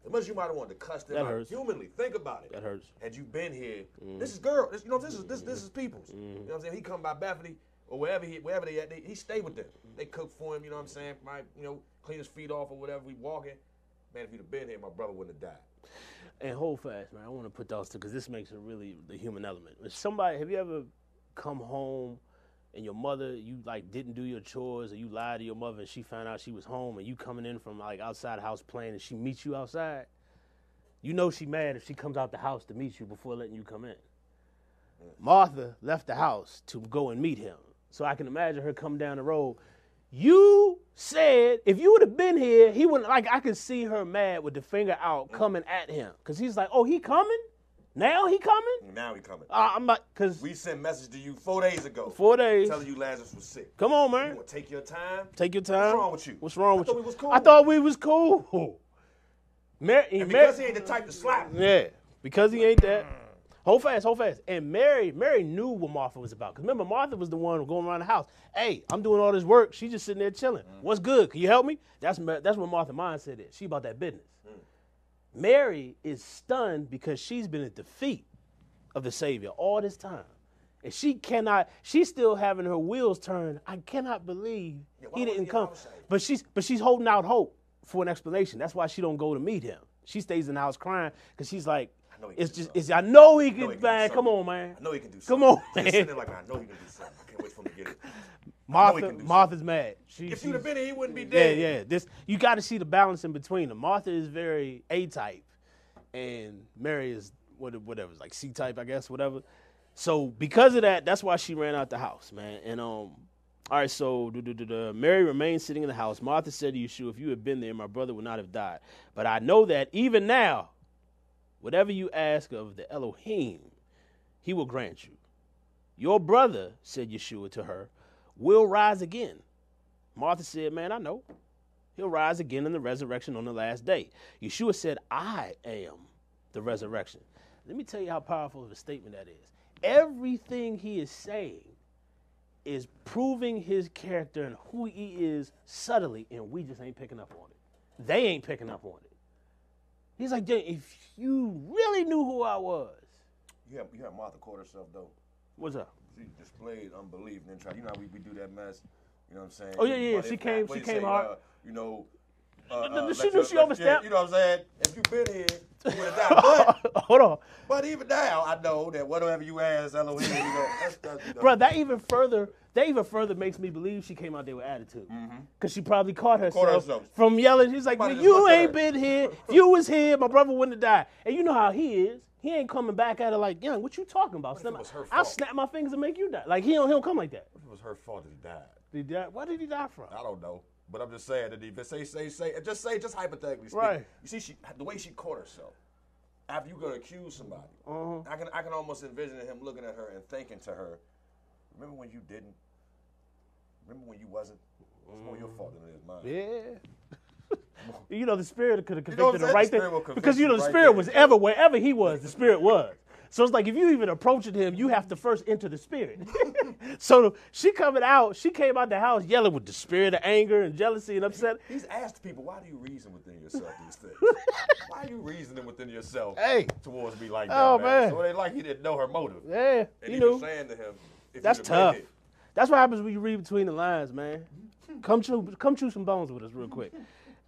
As much as you might have wanted to cuss them That out, hurts. humanly, think about it. That hurts. Had you been here, this is girl. This, you know, this is this this is people's. Mm-hmm. You know what I'm saying? He come by Bethany or wherever he wherever they at, they, he stay with them. They cook for him. You know what I'm saying? Might you know clean his feet off or whatever. We walking. Man, if you'd have been here, my brother wouldn't have died. And hold fast, man. I want to put those two because this makes it really the human element. If somebody, have you ever come home and your mother, you like didn't do your chores or you lied to your mother and she found out she was home and you coming in from like outside the house playing and she meets you outside? You know she mad if she comes out the house to meet you before letting you come in. Martha left the house to go and meet him. So I can imagine her come down the road. You said if you would have been here, he wouldn't like I could see her mad with the finger out mm. coming at him. Cause he's like, Oh, he coming? Now he coming? Now he coming. Uh, I'm not cause we sent message to you four days ago, four days. telling you Lazarus was sick. Come on, You man. want to take your time? Take your time. What's wrong with you? What's wrong I with thought you? we was cool. I thought we was cool. Mary, And Mary- because he ain't the type to slap. Yeah, because he ain't that. Hold fast, hold fast. And Mary, Mary knew what Martha was about. Cause remember, Martha was the one going around the house. Hey, I'm doing all this work. She just sitting there chilling. What's good? Can you help me? That's that's what Martha mindset is. She about that business. Mary is stunned because she's been at the feet of the Savior all this time. And she cannot, she's still having her wheels turned. I cannot believe Yeah, he didn't come. But she's but she's holding out hope for an explanation. That's why she don't go to meet him. She stays in the house crying because she's like, I know he it's can just, it's, I know he know can, he can do man. Come on, man. I know he can do something. Come on, Just man. sitting there like, I know he can do something. I can't wait for him to get it. Martha, Martha's mad. She, If you'd have been here, he wouldn't be dead. yeah. Yeah. This you got to see the balance in between them. Martha is very A type, and Mary is what whatever, like C type, I guess, whatever. So because of that, that's why she ran out the house, man. And um, all right, so. Mary remained sitting in the house. Martha said to Yeshua, "If you had been there, my brother would not have died. But I know that even now, whatever you ask of the Elohim, He will grant you." Your brother, said Yeshua to her, will rise again. Martha said, Man, I know. He'll rise again in the resurrection on the last day. Yeshua said, I am the resurrection. Let me tell you how powerful of a statement that is. Everything he is saying is proving his character and who he is subtly, and we just ain't picking up on it. They ain't picking up on it. He's like, if you really knew who I was, You have, you have Martha caught herself, though. what's up? She displayed unbelief and then tried. You know how we, we do that mess. You know what I'm saying? Oh, yeah, yeah, But she came- she came say, hard. Uh, you know. Uh, uh, she knew she overstepped. You know what I'm saying? If you've been here, you would have died. But, Hold on. but even now, I know that whatever you ask Elohim, you know, that's, that's, you know, Bro, that even further, that even further makes me believe she came out there with attitude. Cause she probably caught herself, herself. from yelling. She's like, "You ain't been here. If you was here, my brother wouldn't have died." And you know how he is. He ain't coming back at her like, "Young, what you talking about?" it was her I'll snap my fingers and make you die. Like he don't, he don't come like that. it was her fault that he died. Did he die? Why did he die from? I don't know. But I'm just saying that if say, say, say, just say, just hypothetically speaking. Right. You see, she, the way she caught herself. After you go to accuse somebody, Uh-huh. I can, I can almost envision him looking at her and thinking to her, "Remember when you didn't? Remember when you wasn't? It's more your fault than it is mine." Yeah. you know the spirit could have convicted I'm her right saying? The there convict because you you know the right spirit there. was ever wherever he was. The spirit was. So it's like if you even approaching him, you have to first enter the spirit. so she coming out, she came out the house yelling with the spirit of anger and jealousy and upset. He's asked people, why do you reason within yourself these things? why are you reasoning within yourself Hey. towards me like oh, that, Oh, man? man. So they like he didn't know her motive. Yeah, And you he know. was saying to him, if That's tough. made it- That's what happens when you read between the lines, man. Mm-hmm. Come chew, come chew some bones with us real quick.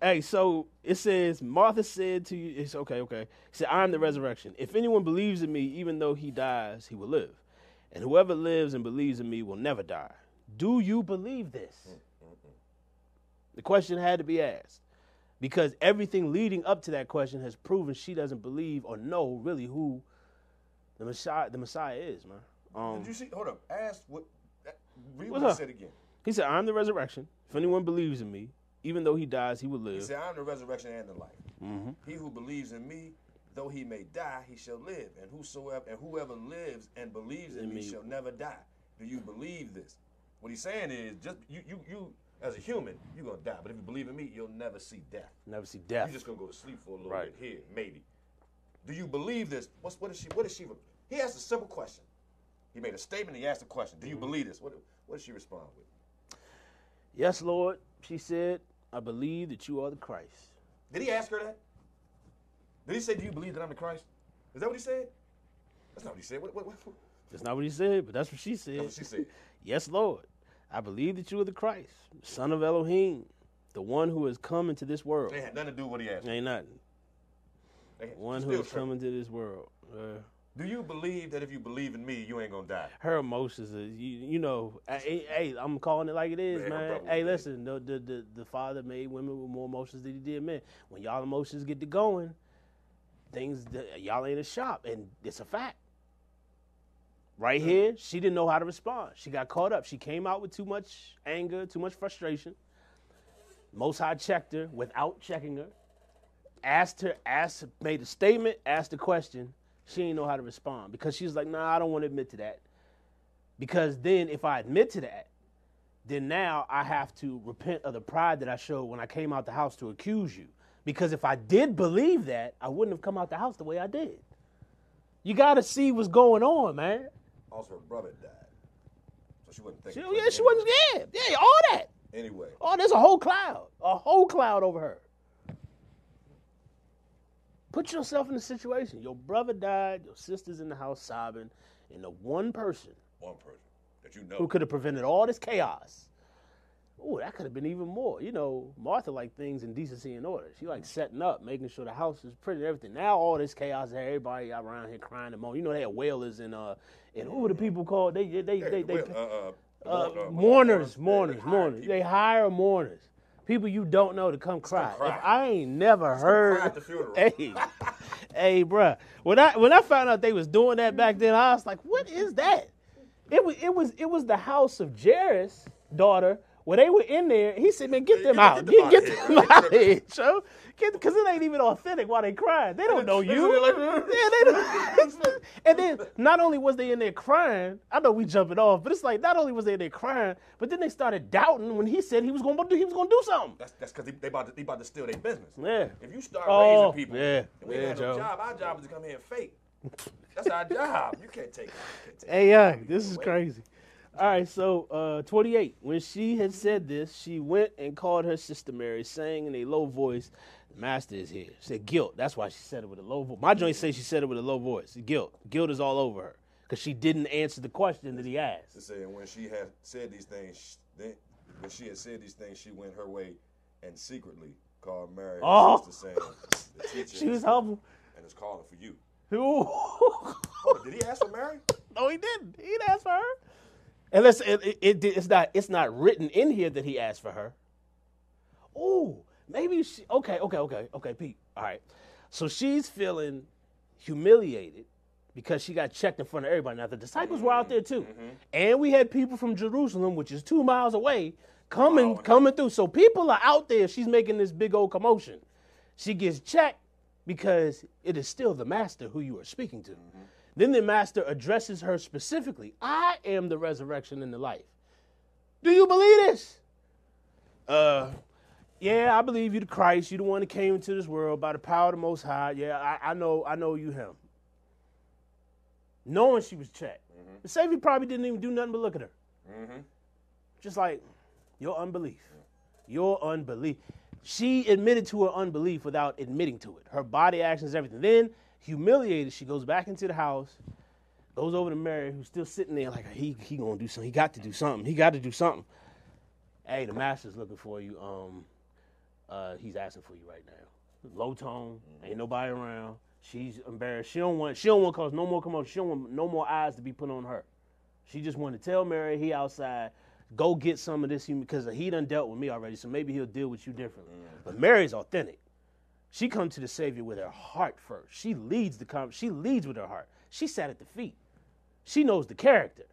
Hey, so it says Martha said to you, it's okay, okay. He said, I am the resurrection. If anyone believes in me, even though he dies, he will live. And whoever lives and believes in me will never die. Do you believe this? Mm, mm, mm. The question had to be asked. Because everything leading up to that question has proven she doesn't believe or know really who the Messiah the Messiah is, man. Um, Did you see? Hold up. Ask what. Read what he said again. He said, I'm the resurrection. If anyone believes in me, even though he dies, he will live. He said, "I'm the resurrection and the life. Mm-hmm. He who believes in me, though he may die, he shall live. And whosoever and whoever lives and believes in, In me, me. shall never die. Do you believe this? What he's saying is, just you, you, you, as a human, you're gonna die. But if you believe in me, you'll never see death. Never see death. You're just gonna go to sleep for a little Right. bit here, maybe. Do you believe this? What's what is she? What is she? He asked a simple question. He made a statement. He asked a question. Do Mm-hmm. you believe this? What, what did she respond with? yes, Lord, she said, I believe that you are the Christ. Did he ask her that? Did he say, "Do you believe that I'm the Christ"? Is that what he said? That's not what he said. What? What? what? That's not what he said, but that's what she said. That's what she said. Yes, Lord, I believe that you are the Christ, son of Elohim, the one who has come into this world. They had nothing to do with what he asked. Ain't nothing. Had- One who has tripping. come into this world. Uh, Do you believe that if you believe in me, you ain't gonna die? her emotions is you, you know hey, i'm calling it like it is Man, man. hey listen the, the the the father made women with more emotions than he did men. When y'all emotions get to going things that- y'all ain't a shop and it's a fact. Right. here she didn't know how to respond. She got caught up. She came out with too much anger too much frustration. Most high checked her without checking her asked her asked made a statement asked a question she didn't know how to respond because she's like nah i don't want to admit to that because then if I admit to that, then now I have to repent of the pride that I showed when I came out the house to accuse you. Because if I did believe that, I wouldn't have come out the house the way I did. You got to see what's going on, man. Also, her brother died, so she wasn't She, thinking. yeah, she wasn't Yeah, Yeah, all that. Anyway, Oh, there's a whole cloud, a whole cloud over her. Put yourself in the situation. Your brother died, your sister's in the house sobbing, and the one person one person that you know. who could have prevented all this chaos. Oh, that could have been even more. You know, Martha liked things in decency and order. She liked setting up, making sure the house is pretty and everything. Now all this chaos, everybody around here crying and moaning. You know, they had wailers and uh and who were the people called? They they they Yeah, they, the they, uh, uh, uh, mourn- uh, mourners, mourners, they hire mourners. They hire mourners. People you don't know to come cry. cry. If I ain't never cry heard, at the funeral. hey, hey, bruh. When I when I found out they was doing that back then, I was like, what is that? It was it was it was the house of Jairus' daughter. When they were in there, he said, "Man, get them out, get them get, them out of here, Joe, because it ain't even authentic while they crying. They don't know you. Yeah, they don't. and then not only was they in there crying, I know we jumping off, but it's like not only was they in there crying, but then they started doubting when he said he was going to do he was going to do something. That's that's because they, they about to they about to steal their business. Yeah. If you start Oh, raising people, yeah, and we yeah, ain't have no job. Our job is to come here and fake. That's our job. You can't take it. Can't take Hey, young, this is crazy. All right, so uh, 28. When she had said this, she went and called her sister Mary, saying in a low voice, "The Master is here." She said, "Guilt." That's why she said it with a low voice. My joint say she said it with a low voice. Guilt. Guilt is all over her because she didn't answer the question that he To asked. say, and when she had said these things, then when she had said these things, she went her way and secretly called Mary, Oh. sister, saying, "The teacher She was humble. and is calling for you." Who? On, did he ask for Mary? no, he didn't. He didn't ask for her. And listen, it, it, it, it's not it's not written in here that he asked for her. Oh, maybe she. Okay, okay, okay, okay, Pete. All right. So she's feeling humiliated because she got checked in front of everybody. Now the disciples were out there too, mm-hmm, mm-hmm. and we had people from Jerusalem, which is two miles away, coming oh, Wow. coming through. So people are out there. She's making this big old commotion. She gets checked because it is still the master who you are speaking to. Mm-hmm. Then the master addresses her specifically. I am the resurrection and the life. Do you believe this? Uh, yeah, I believe you the Christ. You're the one that came into this world by the power of the Most High. Yeah, I, I know, I know you him. knowing she was checked. The Savior probably didn't even do nothing but look at her. Just like your unbelief. Your unbelief. She admitted to her unbelief without admitting to it. Her body actions, everything. Then, humiliated, she goes back into the house, goes over to Mary, who's still sitting there like he he gonna do something. He got to do something. He got to do something. Hey, the master's looking for you. Um, uh, he's asking for you right now. Low tone, ain't nobody around. She's embarrassed. She don't want. She don't want cause no more commotion. She don't want no more eyes to be put on her. She just want to tell Mary he outside. Go get some of this human because he done dealt with me already. So maybe he'll deal with you differently. But Mary's authentic. She comes to the Savior with her heart first. She leads the con- She leads with her heart. She sat at the feet. She knows the character.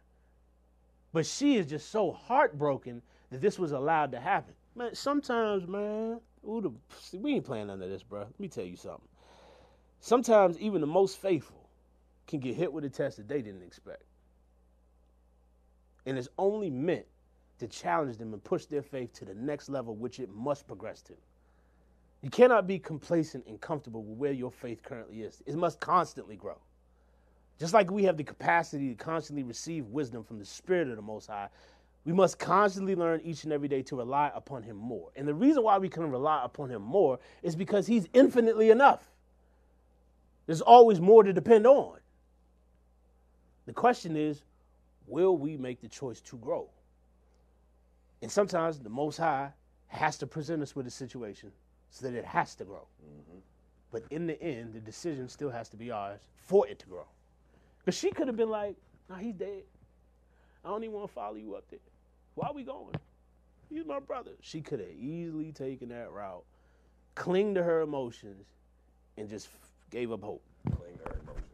But she is just so heartbroken that this was allowed to happen. Man, sometimes, man, ooh, the, we ain't playing none of this, bro. Let me tell you something. Sometimes even the most faithful can get hit with a test that they didn't expect. And it's only meant to challenge them and push their faith to the next level, which it must progress to. You cannot be complacent and comfortable with where your faith currently is. It must constantly grow. Just like we have the capacity to constantly receive wisdom from the Spirit of the Most High, we must constantly learn each and every day to rely upon Him more. And the reason why we can rely upon Him more is because He's infinitely enough. There's always more to depend on. The question is, will we make the choice to grow? And sometimes the Most High has to present us with a situation so that it has to grow. Mm-hmm. But in the end, the decision still has to be ours for it to grow. Because she could have been like, nah, he's dead. I don't even want to follow you up there. Why are we going? He's my brother. She could have easily taken that route, cling to her emotions, and just gave up hope. Cling her emotions.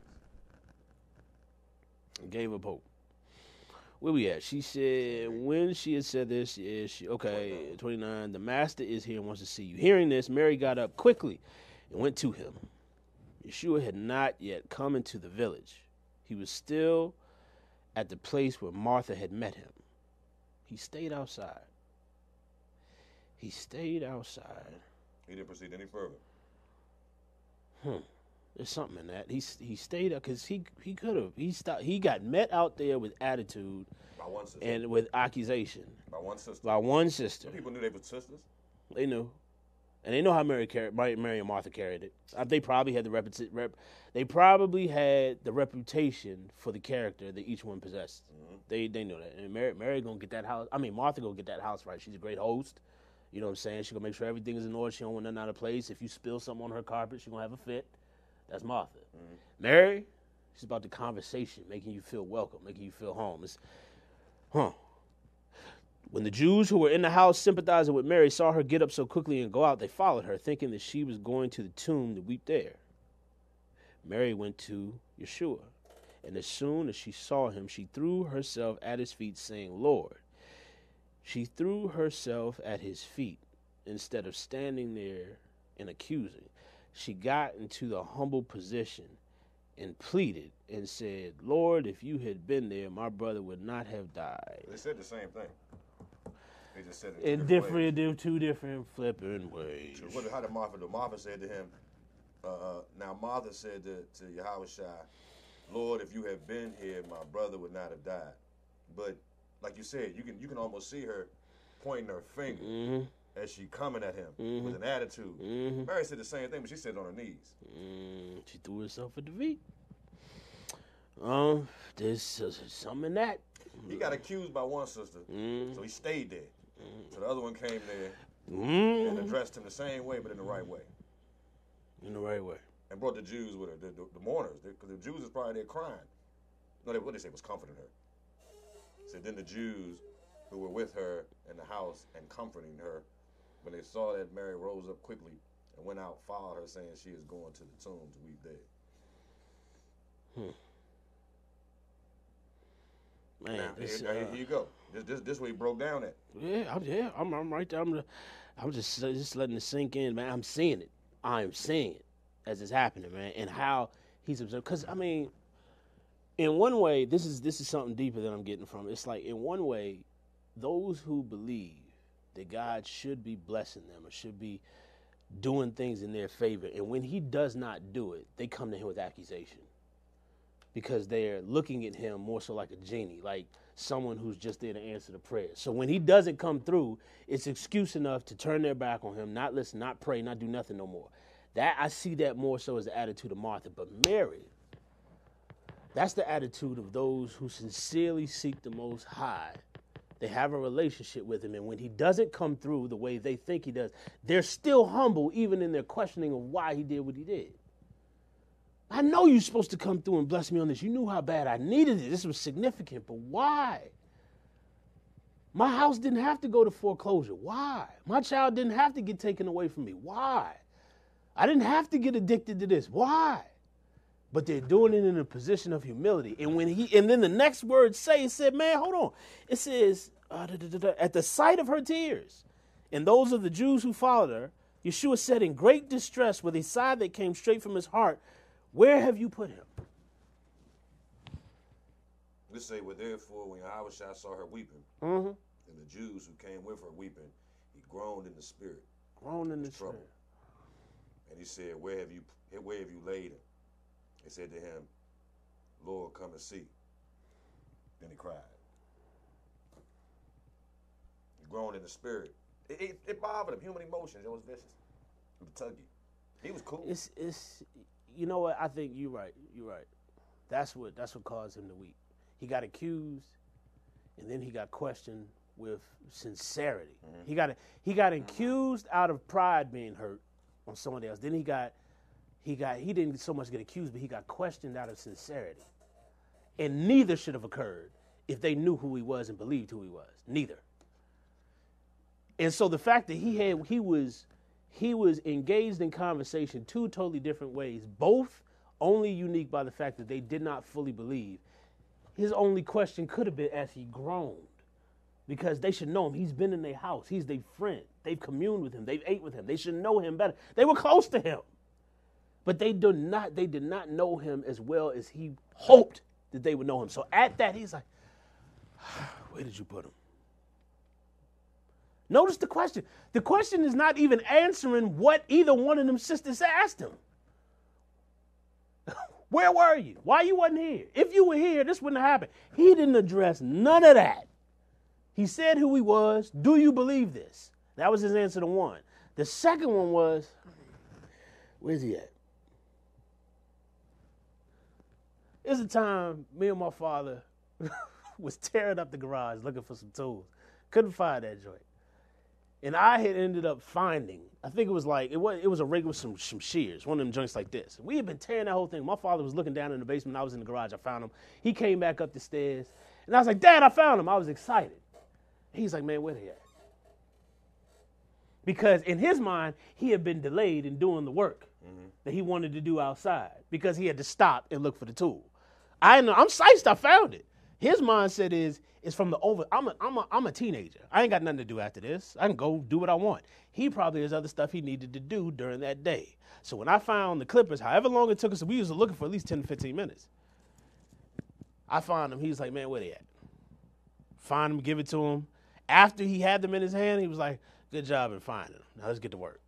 Gave up hope. Where we at? She said when she had said this, is she okay? Twenty nine. The master is here and wants to see you. Hearing this, Mary got up quickly and went to him. Yeshua had not yet come into the village. He was still at the place where Martha had met him. He stayed outside. He stayed outside. He didn't proceed any further. Hmm. There's something in that. He he stayed up because he he could have. He stopped. He got met out there with attitude By one sister. and with accusation by one sister. by one sister. People knew they were sisters. They knew, and they know how Mary carried. Mary Mary and Martha carried it. Uh, They probably had the reputa- rep. They probably had the reputation for the character that each one possessed. They they know that. And Mary Mary gonna get that house. I mean Martha gonna get that house right. She's a great host. You know what I'm saying? She gonna make sure everything is in order. She don't want nothing out of place. If you spill something on her carpet, she gonna have a fit. That's Martha. Mary, she's about the conversation, making you feel welcome, making you feel home. It's, huh? When the Jews who were in the house sympathizing with Mary saw her get up so quickly and go out, they followed her, thinking that she was going to the tomb to weep there. Mary went to Yeshua, and as soon as she saw him, she threw herself at his feet, saying, Lord. She threw herself at his feet instead of standing there and accusing. She got into the humble position and pleaded and said, Lord, if you had been there, my brother would not have died. They said the same thing. They just said it In different, in two different flipping ways. ways. What, how did Martha do? Martha said to him, uh, now Martha said to, to Yahushua, Lord, if you had been here, my brother would not have died. But like you said, you can you can almost see her pointing her finger Mm-hmm. As she coming at him with an attitude. Mary said the same thing, but she said on her knees. Mm, she threw herself at the feet. Um, there's uh, something in that. He got accused by one sister, so he stayed there. So the other one came there Mm, and addressed him the same way, but in the right way. in the right way. and brought the Jews with her, the, the, the mourners, because the Jews is probably there crying. No, they, what they say was comforting her. So then the Jews who were with her in the house and comforting her, when they saw that Mary rose up quickly and went out, followed her, saying she is going to the tomb to weep there. Man, Now, this, here, uh, here you go. This, this, this way he broke down at. yeah, I'm, yeah, I'm, I'm right there. I'm, I'm just, just letting it sink in, man. I'm seeing it. I'm seeing it as it's happening, man, and how he's observed. Because I mean, in one way, this is this is something deeper that I'm getting from. It's like in one way, those who believe that God should be blessing them or should be doing things in their favor, and when He does not do it, they come to Him with accusation. because they're looking at him more so like a genie, like someone who's just there to answer the prayer. So when he doesn't come through, it's excuse enough to turn their back on him, not listen, not pray, not do nothing no more. That I see that more so as the attitude of Martha. But Mary, that's the attitude of those who sincerely seek the most high. They have a relationship with him, and when he doesn't come through the way they think he does, they're still humble, even in their questioning of why he did what he did. I know you're supposed to come through and bless me on this. You knew how bad I needed it. This was significant, but why? My house didn't have to go to foreclosure. Why? My child didn't have to get taken away from me. Why? I didn't have to get addicted to this. Why? But they're doing it in a position of humility. And when he and then the next word say, it said, man, hold on. It says, uh, da, da, da, at the sight of her tears, and those of the Jews who followed her, Yeshua said in great distress with a sigh that came straight from his heart, where have you put him? Let's say, well, therefore, when Yahushua saw her weeping, Mm-hmm. and the Jews who came with her weeping, he groaned in the spirit, groaned in the trouble. spirit. and he said, "Where have you, where have you laid him?" They said to him, "Lord, come and see." Then he cried. He groaned in the spirit. It, it, it bothered him. Human emotions. It was vicious. It was tuggy. He was cool. It's it's you know what? I think you're right. You're right. That's what that's what caused him to weep. He got accused, and then he got questioned with sincerity. Mm-hmm. He got he got mm-hmm. accused out of pride being hurt on someone else. Then he got he got he didn't so much get accused, but he got questioned out of sincerity. And neither should have occurred if they knew who he was and believed who he was. Neither. And so the fact that he had he was he was engaged in conversation two totally different ways, both only unique by the fact that they did not fully believe. His only question could have been as he groaned, because they should know him. He's been in their house. He's their friend. They've communed with him. They've ate with him. They should know him better. They were close to him, but they did not. They did not know him as well as he hoped that they would know him. So at that, he's like, "Where did you put him?" Notice the question. The question is not even answering what either one of them sisters asked him. Where were you? Why you wasn't here? If you were here, this wouldn't have happened. He didn't address none of that. He said who he was. Do you believe this? That was his answer to one. The second one was, where's he at? It's a time me and my father was tearing up the garage looking for some tools. Couldn't find that joint. And I had ended up finding, I think it was like, it was, it was a rig with some, some shears, one of them joints like this. We had been tearing that whole thing. My father was looking down in the basement. I was in the garage. I found him. He came back up the stairs. And I was like, Dad, I found him. I was excited. He's like, man, where they at? Because in his mind, he had been delayed in doing the work mm-hmm. that he wanted to do outside because he had to stop and look for the tool. I know, I'm psyched I found it. His mindset is is from the over. I'm a, I'm a, I'm a teenager. I ain't got nothing to do after this. I can go do what I want. He probably has other stuff he needed to do during that day. So when I found the clippers, however long it took us, we was looking for at least 10 to 15 minutes. I found him. He was like, man, where they at? Find him, give it to him. After he had them in his hand, he was like, good job in finding them. Now let's get to work.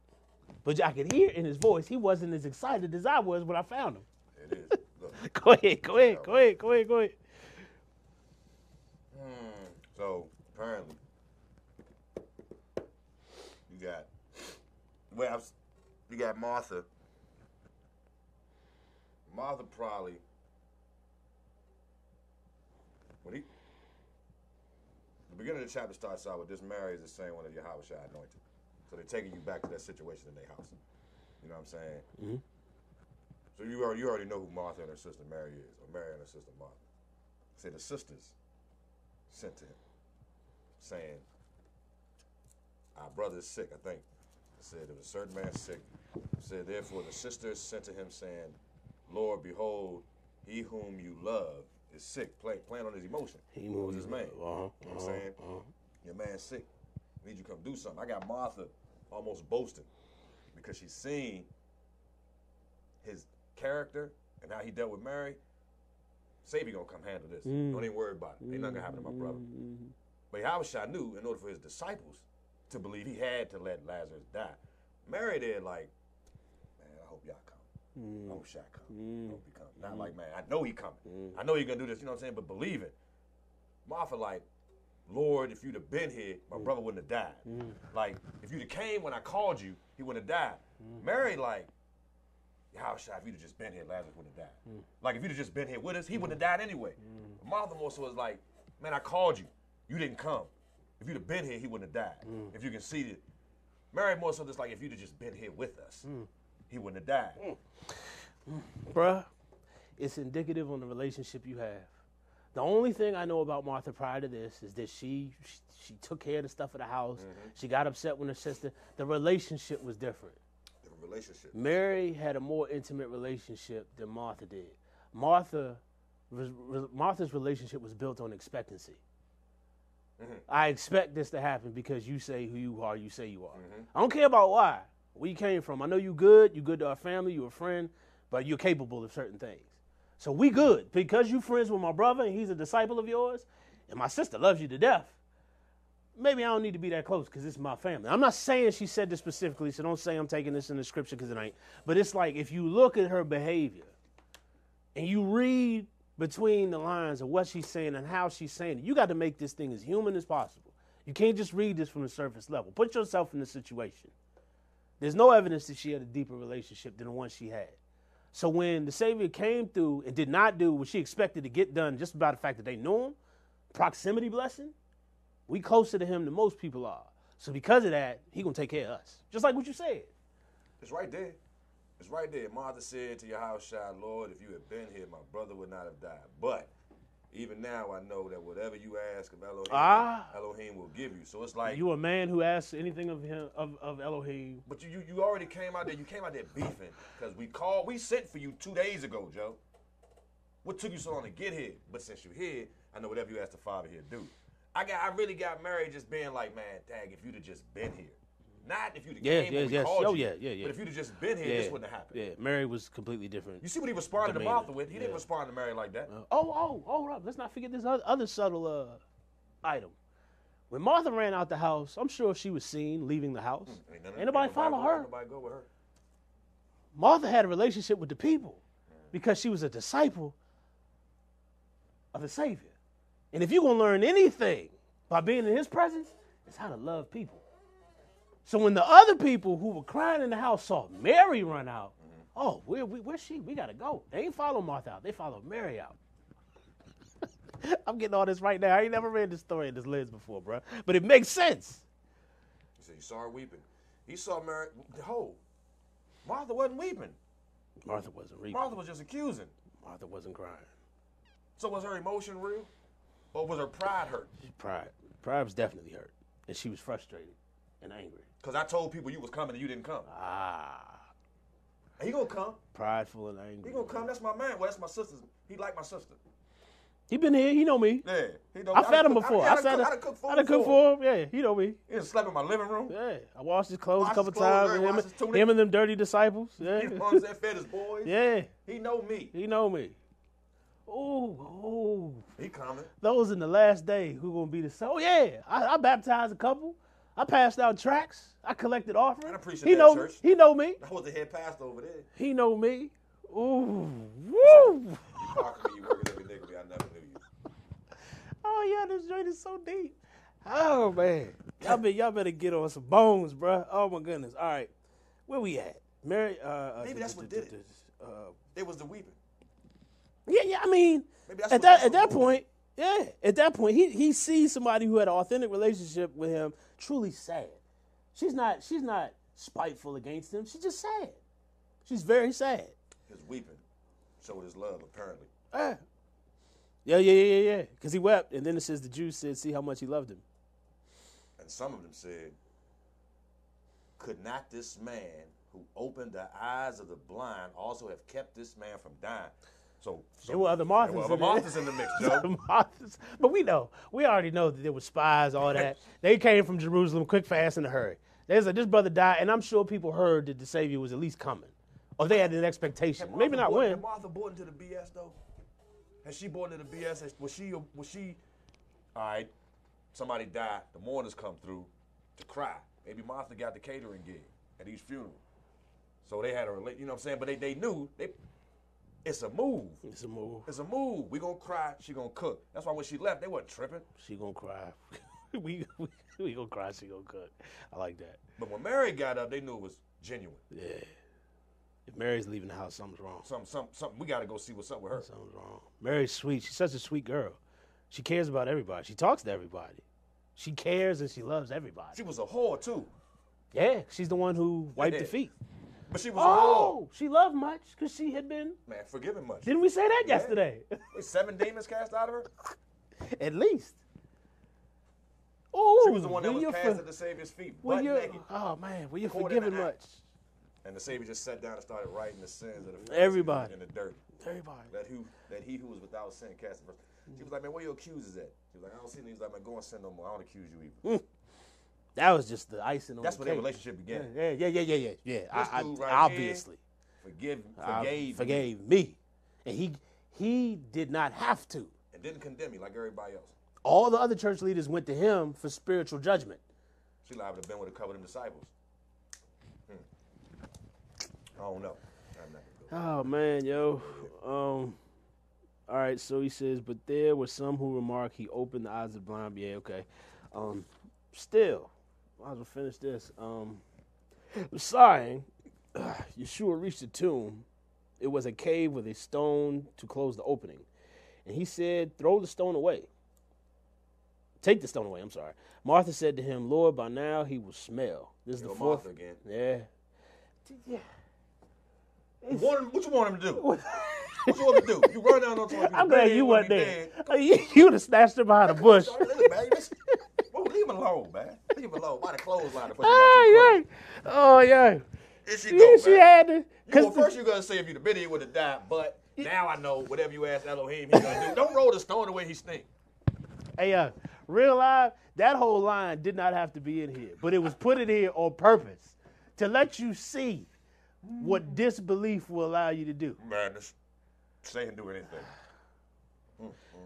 But I could hear in his voice, he wasn't as excited as I was when I found him. It is. Go ahead, go ahead, go ahead, go ahead, go ahead. So apparently, you got well, you got Martha. Martha probably when he the beginning of the chapter starts out with this Mary is the same one as Yahushua anointed. So they're taking you back to that situation in their house. You know what I'm saying? Mhm. So you already you already know who Martha and her sister Mary is, or Mary and her sister Martha. Say the sisters sent to him, saying, Our brother is sick, I think. It said there was a certain man sick. It said, Therefore the sisters sent to him, saying, Lord, behold, he whom you love is sick. Play, playing on his emotion. He was his man? Uh-huh, You know what I'm uh-huh, saying? uh-huh. Your man's sick. I need you to come do something. I got Martha almost boasting because she's seen his character and how he dealt with Mary. Savior gonna come handle this. Mm. Don't even worry about it. Ain't nothing gonna happen to my brother. Mm-hmm. But Yahushua knew in order for his disciples to believe he had to let Lazarus die. Mary there like, man, I hope y'all come. Mm. I hope Shaq come. I mm. hope he come. Not like, man, I know he coming. I know he gonna do this, you know what I'm saying? But believe it. Martha like, Lord, if you'd have been here, my brother wouldn't have died. Like, if you'd have came when I called you, he wouldn't have died. Mary like, how shot if you'd have just been here, Lazarus would have died. Hmm. Like if you'd have just been here with us, he hmm. wouldn't have died anyway. Hmm. Martha more so was like, man, I called you, you didn't come. If you'd have been here, he wouldn't have died. If you can see it, Mary more so just like if you'd have just been here with us, he wouldn't have died. Bruh, it's indicative on the relationship you have. The only thing I know about Martha prior to this is that she she, she took care of the stuff of the house. Mm-hmm. She got upset when her sister. The relationship was different. Relationship. Mary had a more intimate relationship than Martha did. Martha, re- Martha's relationship was built on expectancy. Mm-hmm. I expect this to happen because you say who you are, you say you are. Mm-hmm. I don't care about why, where you came from. I know you good, you good to our family, you a friend, but you're capable of certain things. So we good because you friends with my brother and he's a disciple of yours, and my sister loves you to death. Maybe I don't need to be that close because it's my family. I'm not saying she said this specifically, so don't say I'm taking this in the scripture because it ain't. But it's like if you look at her behavior and you read between the lines of what she's saying and how she's saying it, you got to make this thing as human as possible. You can't just read this from the surface level. Put yourself in the situation. There's no evidence that she had a deeper relationship than the one she had. So when the Savior came through and did not do what she expected to get done just by the fact that they knew him, proximity blessing, we closer to him than most people are. So because of that, he gonna take care of us. Just like what you said. It's right there. It's right there. Martha said to your house, child, Lord, if you had been here, my brother would not have died. But even now, I know that whatever you ask of Elohim, Ah. Elohim will give you. So it's like, You a man who asks anything of him of, of Elohim. but you, you you already came out there. You came out there beefing because we called. We sent for you two days ago, Joe. What took you so long to get here? But since you're here, I know whatever you ask the Father here do. I got. I really got married just being like, man, dang, if you'd have just been here. Not if you'd have Yes, came yes, yes. called Oh, you. yeah, yeah, yeah. But if you'd have just been here, Yeah, this wouldn't have happened. yeah. Mary was completely different. You see what he responded to Martha with? He didn't respond to Mary like that. Oh, oh, hold up. Let's not forget this other, other subtle uh, item. When Martha ran out the house, I'm sure she was seen leaving the house. Ain't none- Ain't nobody follow her. Nobody go with her. Martha had a relationship with the people because she was a disciple of the Savior. And if you're going to learn anything by being in his presence, it's how to love people. So when the other people who were crying in the house saw Mary run out, mm-hmm. oh, where, where, where's she? We got to go. They ain't follow Martha out. They followed Mary out. I'm getting all this right now. I ain't never read this story in this lens before, bro. But it makes sense. He said, You saw her weeping. He saw Mary. Ho. Martha wasn't weeping. Martha wasn't weeping. Martha was just accusing. Martha wasn't crying. So was her emotion real? Or was her pride hurt? Pride. Pride was definitely hurt. And she was frustrated and angry. Because I told people you was coming and you didn't come. Ah. He gonna come. Prideful and angry. He gonna come. That's my man. Well, that's my sister's. He like my sister. He been here. He know me. Yeah. He know, I fed him cook- before. I, I, done fed him. I done cooked I done for him. Yeah, he know me. He slept in my living room. Yeah, I washed his clothes Washed a couple clothes, times. right, him, washed his tunic. him and them dirty disciples. Yeah, what Fed his boys. yeah, He know me. he know me. Ooh, ooh. He coming. Those in the last day who gonna be the same? Oh yeah, I, I baptized a couple. I passed out tracts. I collected offerings. I appreciate he that, know church. he know me. I was the head pastor over there. He know me. Ooh, woo. You to me, you working every nigga. I never knew you. Oh yeah, this joint is so deep. Oh man, y'all be, y'all better get on some bones, bruh. Oh my goodness. All right, where we at? Mary. Uh, uh, Maybe that's what did it. Uh, It was the weeping. Yeah, yeah. I mean, at that at that point, yeah, at that point, he he sees somebody who had an authentic relationship with him, truly sad. She's not she's not spiteful against him. She's just sad. She's very sad. His weeping showed his love, apparently. Yeah. Yeah, yeah, yeah, yeah, yeah. Because he wept, and then it says the Jews said, "See how much he loved him." And some of them said, Could not this man who opened the eyes of the blind also have kept this man from dying? So, so There were other Marthas. were in other there. Marthas in the mix, Joe. Marthas. But we know, we already know that there were spies, all that. they came from Jerusalem quick, fast, in a hurry. There's a, this brother died, and I'm sure people heard that the Savior was at least coming, or they had an expectation. Maybe not bought- when. Had Martha bought into the BS though? Has she bought into the BS? Was she? Was she? All right. Somebody died. The mourners come through to cry. Maybe Martha got the catering gig at each funeral. So they had a relate, you know what I'm saying? But they, they knew they it's a move. It's a move. It's a move. We gonna cry, she gonna cook. That's why when she left, they wasn't tripping. She gonna cry. we, we we gonna cry. She gonna cook. I like that. But when Mary got up, they knew it was genuine. Yeah. If Mary's leaving the house, something's wrong. Something, something, something. We gotta go see what's up with her. Something's wrong. Mary's sweet. She's such a sweet girl. She cares about everybody. She talks to everybody. She cares and she loves everybody. She was a whore too, Yeah, she's the one who wiped the feet. But she was Oh, she loved much because she had been. Man, forgiven much. Didn't we say that Yeah. yesterday? Seven demons cast out of her. At least. Oh, She was the one that was cast for- at the Savior's feet, butt naked. Oh man, were you're forgiven much. And the Savior just sat down and started writing the sins of the Everybody. in the dirt. Everybody. That who that he who was without sin cast the first. She was like, man, where are your accusers at? She was like, I don't see them. He was like, man, go and sin no more. I don't accuse you either. Mm. That was just the icing on. That's the where their cake. relationship began. Yeah, yeah, yeah, yeah, yeah, yeah. I, I, dude right obviously, Forgive, I forgave, forgave me, and he he did not have to. and didn't condemn me like everybody else. All the other church leaders went to him for spiritual judgment. She liable to have been with a couple of them disciples. Hmm. I don't know. I'm not- Oh man, yo. Um all right, so he says, but there were some who remarked he opened the eyes of the blind. Yeah, okay. Um still, might as well finish this. Um sighing, Yeshua reached the tomb. It was a cave with a stone to close the opening. And he said, Throw the stone away. Take the stone away, I'm sorry. Martha said to him, Lord, by now he will smell. This is Yo, the fourth. Martha again. Yeah. Yeah. Him, what you want him to do? what you want him to do? You run down on top. I'm glad you weren't there. You, you would have snatched her behind a bush. Listen, man, listen. Whoa, leave him alone, man. Leave alone. By the clothesline. to Oh yeah, oh yeah. Here she She, go, she man. had to, You, well, first you're gonna say if you'd have been here, would have died. But now I know whatever you ask Elohim, he's gonna do. Don't roll the stone the way he stink. hey, uh, real live, that whole line did not have to be in here, but it was put in here on purpose to let you see what disbelief will allow you to do. Man, this say and do anything.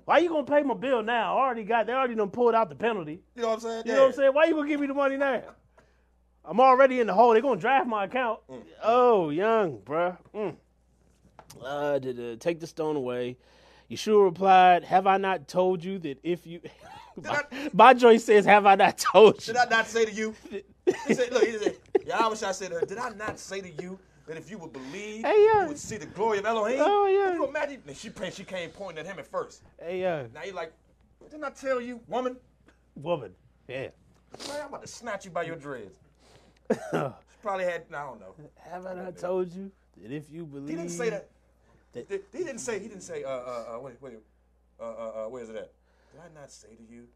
Why you gonna pay my bill now? I already got, they already done pulled out the penalty. You know what I'm saying? You know what I'm saying? Why you gonna give me the money now? I'm already in the hole. They're gonna draft my account. Oh, young, bruh. Mm. Uh, to, to take the stone away. Yeshua replied, Have I not told you that if you. my, my joy says, Have I not told you? Did I not say to you? He said, look, he said, Yahweh I said to her, did I not say to you that if you would believe, Hey, yeah. you would see the glory of Elohim? Oh, yeah. Can you imagine? And she, she came pointing at him at first. Hey, uh, Now you like, didn't I tell you, woman? woman. Yeah. Man, I'm about to snatch you by your dreads. she probably had, I don't know. Haven't I not told you that if you believe. He didn't say that. That- He he didn't say. He didn't say. Uh, uh, uh wait, wait. Uh, uh, uh, where is it at? Did I not say to you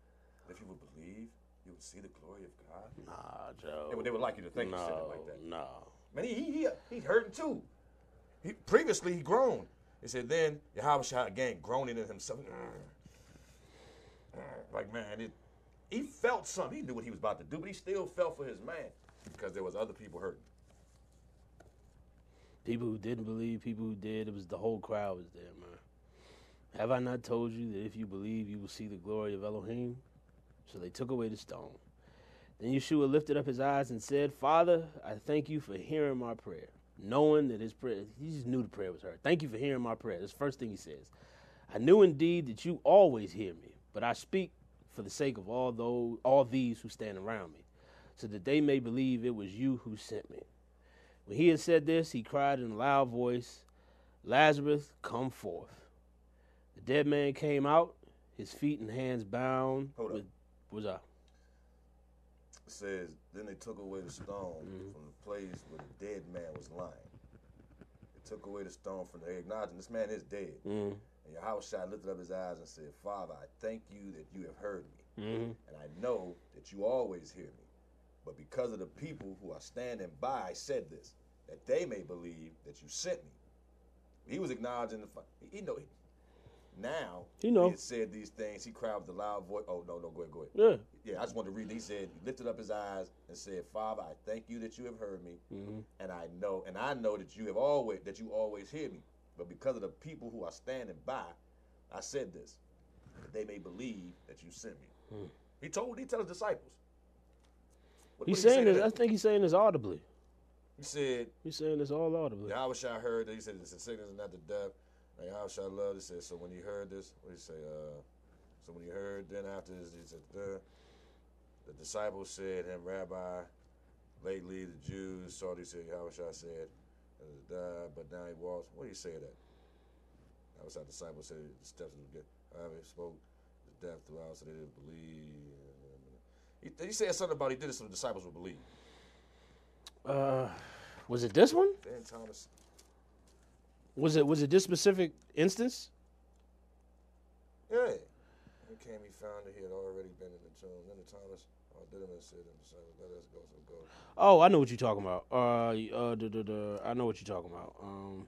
that if you would believe, you would see the glory of God? Nah, Joe. They would, they would like you to think you said it no, like that. no. Man, he he he, he hurting too. He previously he groaned. He said then Yahushua again groaning in himself. Like man, it. He felt something. He knew what he was about to do, but he still felt for his man because there was other people hurting. People who didn't believe, people who did, it was the whole crowd was there, man. Have I not told you that if you believe, you will see the glory of Elohim? So they took away the stone. Then Yeshua lifted up his eyes and said, Father, I thank you for hearing my prayer. Knowing that his prayer, he just knew the prayer was heard. Thank you for hearing my prayer. That's the first thing he says. I knew indeed that you always hear me, but I speak for the sake of all those, all these who stand around me, so that they may believe it was you who sent me. When he had said this, he cried in a loud voice, Lazarus, come forth. The dead man came out, his feet and hands bound Hold up. with was up. Says, then they took away the stone Mm-hmm. from the place where the dead man was lying. They took away the stone from the acknowledging this man is dead. Mm-hmm. And Yahushua lifted up his eyes and said, Father, I thank you that you have heard me. Mm-hmm. And I know that you always hear me. But because of the people who are standing by, I said this, that they may believe that you sent me. He was acknowledging the fact. He know. Now, He know. he had said these things. He cried with a loud voice. Oh, no, no, go ahead, go ahead. Yeah. Yeah, I just wanted to read. He said, he lifted up his eyes and said, "Father, I thank you that you have heard me, Mm-hmm. and I know, and I know that you have always that you always hear me. But because of the people who are standing by, I said this, that they may believe that you sent me." He told he told his disciples. What- He's what did he say saying this. I think he's saying this audibly. He said, He's saying this all audibly. Yeah, I wish I heard that. He said, it's a sickness and not the death. And Yahushua loved. He said, so when he heard this, what did he say? Uh, so when he heard, then after this, he said, uh, the disciples said him, Rabbi, lately the Jews saw he said, Yahushua said, uh, but now he walks. What did you say that? That was how the disciples said the steps of the he spoke the death throughout, so they didn't believe. He, he said something about he did it so the disciples would believe. Uh, was it this one? Thomas, Was it was it this specific instance? yeah. He came, he found that he had already been in the tomb. Then the Thomas, oh, Didymus said to the let us go, so go. Oh, I know what you're talking about. Uh, uh, duh, duh, duh, I know what you're talking about. Um,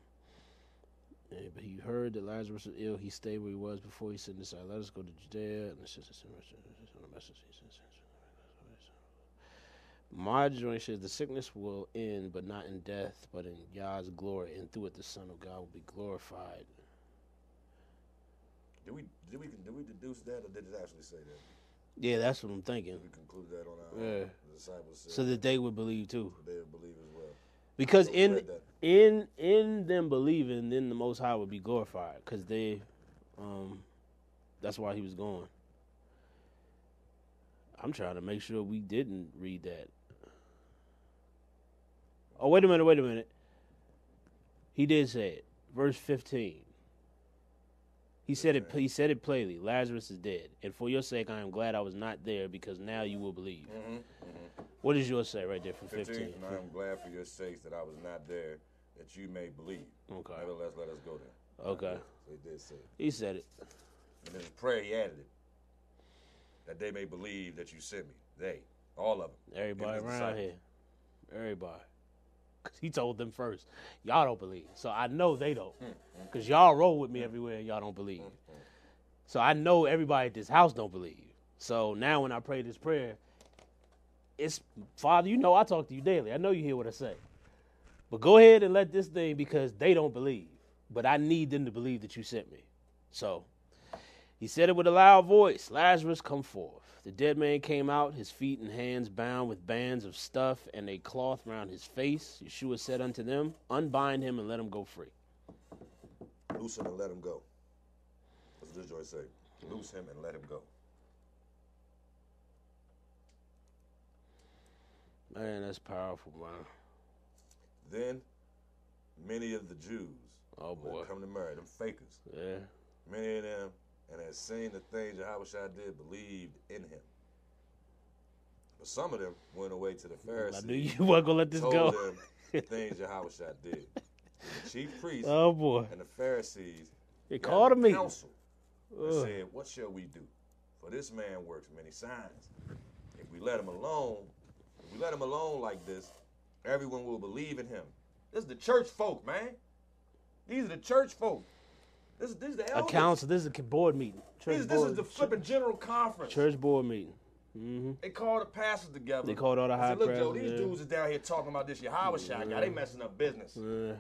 yeah, but he heard that Lazarus was ill. He stayed where he was before he sent this out. Let us go to Judea. And the message. My joint says the sickness will end, but not in death, but in God's glory, and through it the Son of God will be glorified. Did we did we did we deduce that, or did it actually say that? Yeah, that's what I'm thinking. We concluded that on our Yeah. disciples said So that they would believe too. they would believe as well. Because So we in in in them believing, then the Most High would be glorified. Because they, um, that's why he was going. I'm trying to make sure we didn't read that. Oh wait a minute! Wait a minute. He did say it. Verse 15. He said it. He said it plainly. Lazarus is dead, and for your sake, I am glad I was not there, because now you will believe. Mm-hmm, mm-hmm. What does yours say right there from 15? 15. And I am glad for your sakes that I was not there, that you may believe. Okay. Nevertheless, let us go there. Okay. So he did say it. He said it. And in his prayer, he added it. That they may believe that you sent me. They. All of them. Everybody around disciples. here. Everybody. 'Cause he told them first. Y'all don't believe. So I know they don't. Mm, mm, mm. Because y'all roll with me everywhere and y'all don't believe. So I know everybody at this house don't believe. So now when I pray this prayer, it's Father, you know I talk to you daily. I know you hear what I say. But go ahead and let this thing because they don't believe. But I need them to believe that you sent me. So he said it with a loud voice Lazarus, come forth. The dead man came out, his feet and hands bound with bands of stuff and a cloth round his face. Yeshua said unto them, Unbind him and let him go free. Loose him and let him go. What's this joy say? Loose him and let him go. Man, that's powerful, man. Then many of the Jews Oh, boy. come to Mary, them fakers. Yeah. Many of them, and had seen the things Shai did, believed in him. But some of them went away to the Pharisees. I knew you weren't going to let this go. them the things Shai did. The chief priests Oh, boy. and the Pharisees They called a meeting. council and Ugh. said, What shall we do? For this man works many signs. If we let him alone, if we let him alone like this, everyone will believe in him. This is the church folk, man. These are the church folk. This is this is the A elders. council. This is a board meeting. Church This, this board, is the flipping general conference. church board meeting. hmm They called the pastors together. They called all the high said, Look, Joe, these yeah. dudes is down here talking about this Yahushua guy. They messing up business. Uh,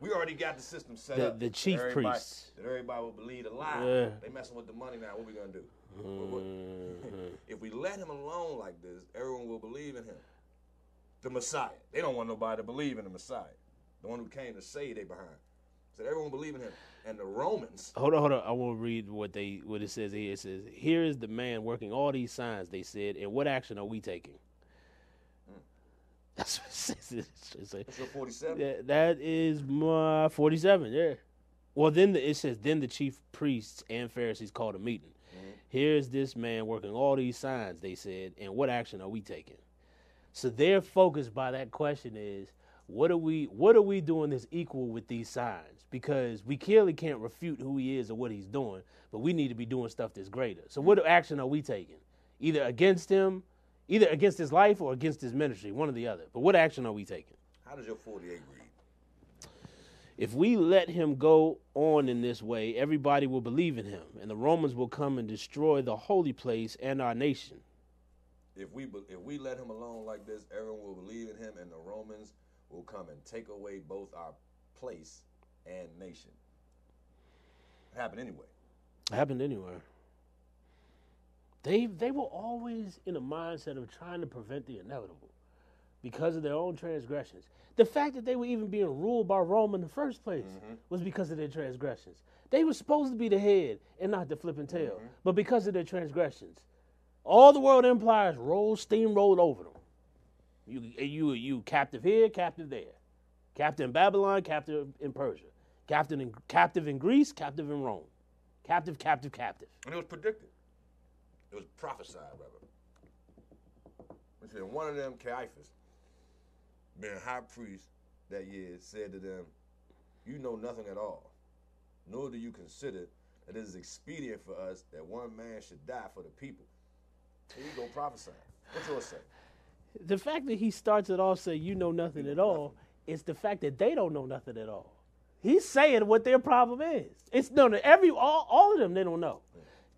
We already got the system set The- up. the chief everybody- priests. That everybody will believe the lie. Yeah. They messing with the money now. What we gonna do? Mhm. If we let him alone like this, everyone will believe in him. The Messiah. They don't want nobody to believe in the Messiah. The one who came to say they behind. Said everyone believe in him. And the Romans, Hold on, hold on. I want to read what they what it says here. It says, "Here is the man working all these signs." They said, "And what action are we taking?" Hmm. That's what it says. It says- that's your 47. Yeah, that is my forty-seven. Yeah. Well, then the, it says, then the chief priests and Pharisees called a meeting. Mm-hmm. Here's this man working all these signs. They said, and what action are we taking? So their focus by that question is, what are we what are we doing that's equal with these signs? Because we clearly can't refute who he is or what he's doing, but we need to be doing stuff that's greater. So what action are we taking? Either against him, either against his life or against his ministry, one or the other. But what action are we taking? How does your 48 read? If we let him go on in this way, everybody will believe in him, and the Romans will come and destroy the holy place and our nation. If we if we let him alone like this, everyone will believe in him, and the Romans will come and take away both our place and nation. It happened anyway. It happened anywhere. They they were always in a mindset of trying to prevent the inevitable, because of their own transgressions. The fact that they were even being ruled by Rome in the first place mm-hmm. was because of their transgressions. They were supposed to be the head and not the flipping tail, mm-hmm. but because of their transgressions, all the world empires rolled, steamrolled over them. You, you, you captive here, captive there, captive in Babylon, captive in Persia, captive in, captive in Greece, captive in Rome, captive, captive, captive. And it was predicted. It was prophesied, rather. It said one of them, Caiaphas, being high priest that year, said to them, You know nothing at all, nor do you consider that it is expedient for us that one man should die for the people. Here you go prophesying. What's yours say? The fact that he starts it off saying you know nothing at all is the fact that they don't know nothing at all. He's saying what their problem is. It's no, every all, all of them they don't know.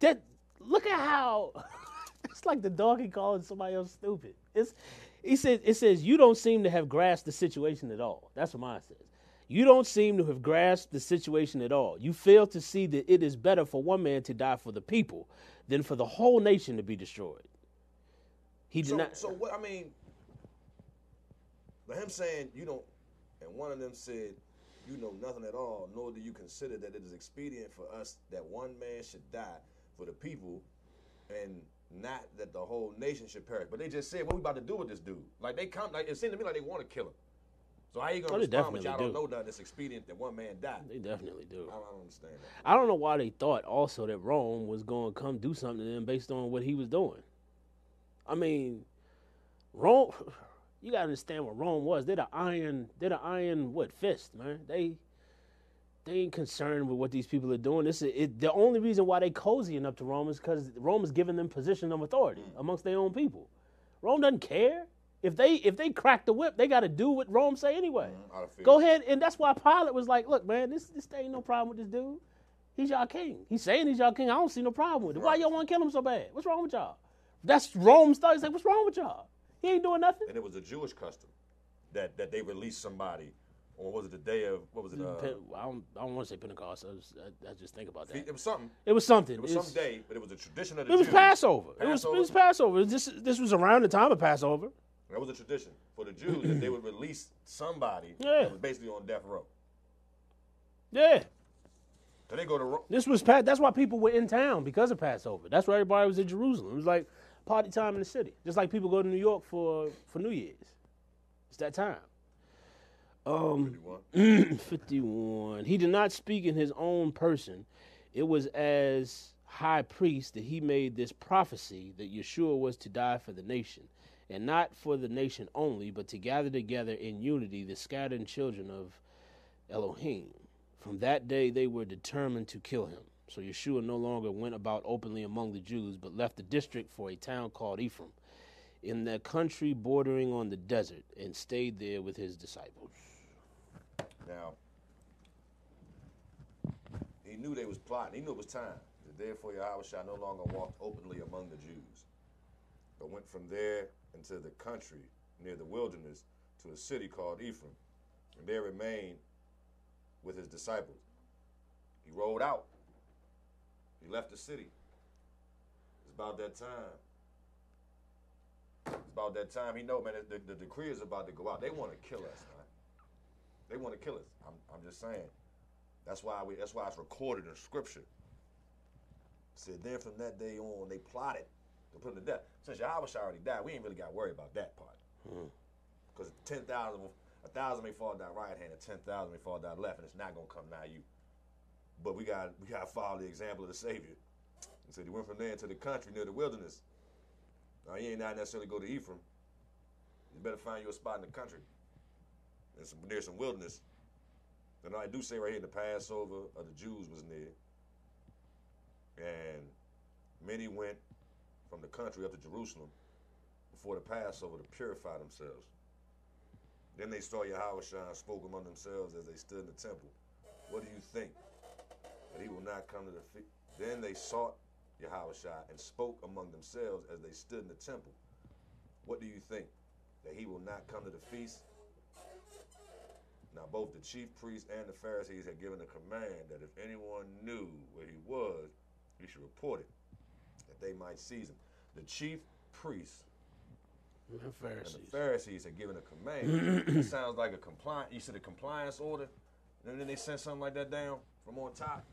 That look at how it's like the donkey calling somebody else stupid. It's he says it says you don't seem to have grasped the situation at all. That's what mine says. You don't seem to have grasped the situation at all. You fail to see that it is better for one man to die for the people than for the whole nation to be destroyed. He did So, not. so what I mean, but him saying you don't, and one of them said, "You know nothing at all, nor do you consider that it is expedient for us that one man should die for the people, and not that the whole nation should perish." But they just said, "What we about to do with this dude?" Like they come, like it seemed to me like they want to kill him. So how you gonna Oh, respond when y'all definitely don't know nothing? It's expedient that one man die. They definitely do. I don't understand that. I don't know why they thought also that Rome was going to come do something to them based on what he was doing. I mean, Rome. You gotta understand what Rome was. They're the iron. They're the iron what fist, man. They they ain't concerned with what these people are doing. This is it, the only reason why they cozying up to Rome is because Rome is giving them position of authority mm. amongst their own people. Rome doesn't care if they if they crack the whip. They got to do what Rome say anyway. Mm, fear. Go ahead, and that's why Pilate was like, "Look, man, this this ain't no problem with this dude. He's y'all king. He's saying he's y'all king. I don't see no problem with it. Why y'all want to kill him so bad? What's wrong with y'all? That's Rome's thought. He's like, what's wrong with y'all? He ain't doing nothing. And it was a Jewish custom that that they released somebody on was it the day of what was it? Uh, I don't, I don't want to say Pentecost. I, was, I, I just think about that. it was something. It was something. It was It's- some day, but it was a tradition of the Jews. It was Jews. Passover. It was, it Passover? was Passover. This this was around the time of Passover. That was a tradition for the Jews that they would release somebody Yeah. that was basically on death row. Yeah. So they go to Ro- This was that's why people were in town because of Passover. That's why everybody was in Jerusalem. It was like party time in the city, just like people go to New York for for New Year's. It's that time. Um, 51. 51. He did not speak in his own person. It was as high priest that he made this prophecy that Yeshua was to die for the nation, and not for the nation only, but to gather together in unity the scattered children of Elohim. From that day they were determined to kill him. So Yeshua no longer went about openly among the Jews, but left the district for a town called Ephraim, in the country bordering on the desert, and stayed there with his disciples. Now, he knew they was plotting. He knew it was time. Therefore, Yahweh no longer walked openly among the Jews, but went from there into the country near the wilderness to a city called Ephraim, and there remained with his disciples. He rode out. He left the city. It's about that time. It's about that time. He know, man, the, the decree is about to go out. They want to kill us, man. They want to kill us. I'm, I'm just saying. That's why we. That's why it's recorded in Scripture. Said then from that day on, they plotted to put him to death. Since Yahweh already died, we ain't really got to worry about that part. Hmm. Because ten thousand, a thousand may fall down right hand, and ten thousand may fall down left, and it's not gonna come nigh you. But we got we got to follow the example of the Savior. He said he went from there into the country near the wilderness. Now he ain't not necessarily go to Ephraim. You better find you a spot in the country and some, near some wilderness. And I do say right here, the Passover of the Jews was near. And many went from the country up to Jerusalem before the Passover to purify themselves. Then they saw Yahushua and spoke among themselves as they stood in the temple. What do you think? That he will not come to the feast. Then they sought Yahushua and spoke among themselves as they stood in the temple. What do you think? That he will not come to the feast? Now, both the chief priests and the Pharisees had given a command that if anyone knew where he was, he should report it, that they might seize him. The chief priests And and Pharisees. the Pharisees had given a command. it sounds like a compliance. You said a compliance order, and then they sent something like that down from on top.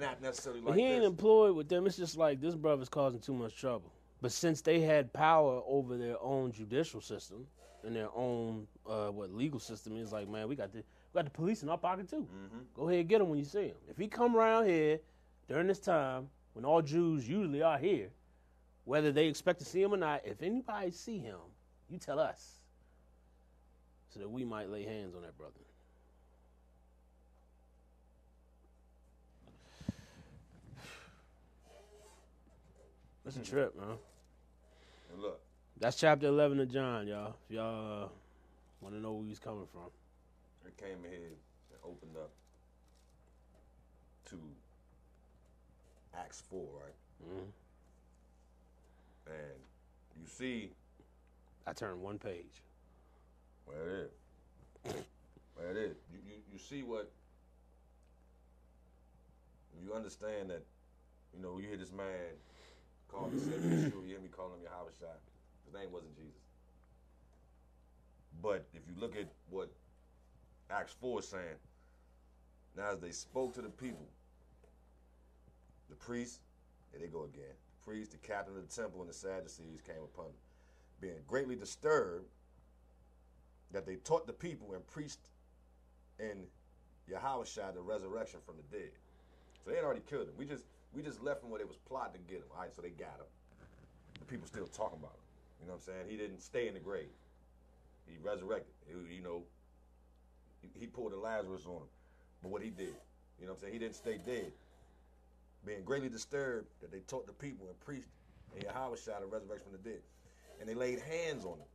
Not necessarily like he ain't this. employed with them. It's just like this brother's causing too much trouble. But since they had power over their own judicial system and their own uh, what legal system, it's like, man, we got the we got the police in our pocket too. Mm-hmm. Go ahead, and get him when you see him. If he come around here during this time when all Jews usually are here, whether they expect to see him or not, if anybody see him, you tell us, so that we might lay hands on that brother. That's a trip, man. And look, That's chapter 11 of John, y'all. If y'all uh, want to know where he's coming from. it came ahead and opened up to Acts 4, right? Mhm. And you see I turned one page. where it is. Where it is. You, you, you see what, you understand that, you know, you hear this man call himself Yeshua, you hear me calling him Yahushua. His name wasn't Jesus. But if you look at what Acts 4 is saying, now as they spoke to the people, the priests, here they go again, the priests, the captain of the temple, and the Sadducees came upon them, being greatly disturbed that they taught the people and preached in Yahweh the resurrection from the dead. So they had already killed him. We just we just left him where they was plotting to get him. All right, so they got him. The people still talking about him. You know what I'm saying? He didn't stay in the grave. He resurrected. He- you know, he, pulled a Lazarus on him. But what he did, you know what I'm saying? He didn't stay dead. Being greatly disturbed that they taught the people and preached in Yahweh the resurrection from the dead. And they laid hands on him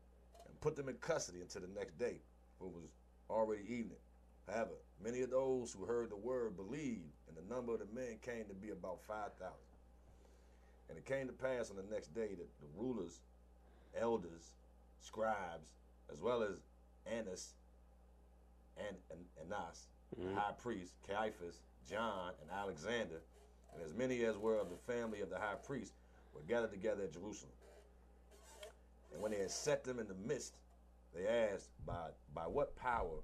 and put them in custody until the next day, for it was already evening. However, many of those who heard the word believed, and the number of the men came to be about 5,000. And it came to pass on the next day that the rulers, elders, scribes, as well as Annas and, and Annas, the mm-hmm. high priest, Caiaphas, John, and Alexander, and as many as were of the family of the high priest, were gathered together at Jerusalem. And when they had set them in the midst, they asked, By, by what power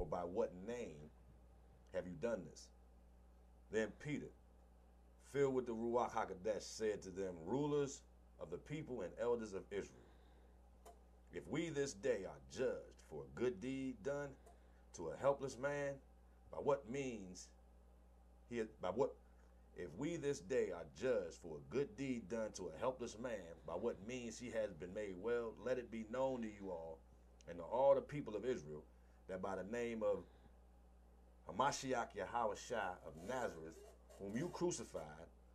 or by what name have you done this? Then Peter, filled with the Ruach HaKodesh, said to them, Rulers of the people and elders of Israel, if we this day are judged for a good deed done to a helpless man, by what means he by what if we this day are judged for a good deed done to a helpless man, by what means he has been made well, let it be known to you all and to all the people of Israel that by the name of Hamashiach Yahweh of Nazareth, whom you crucified,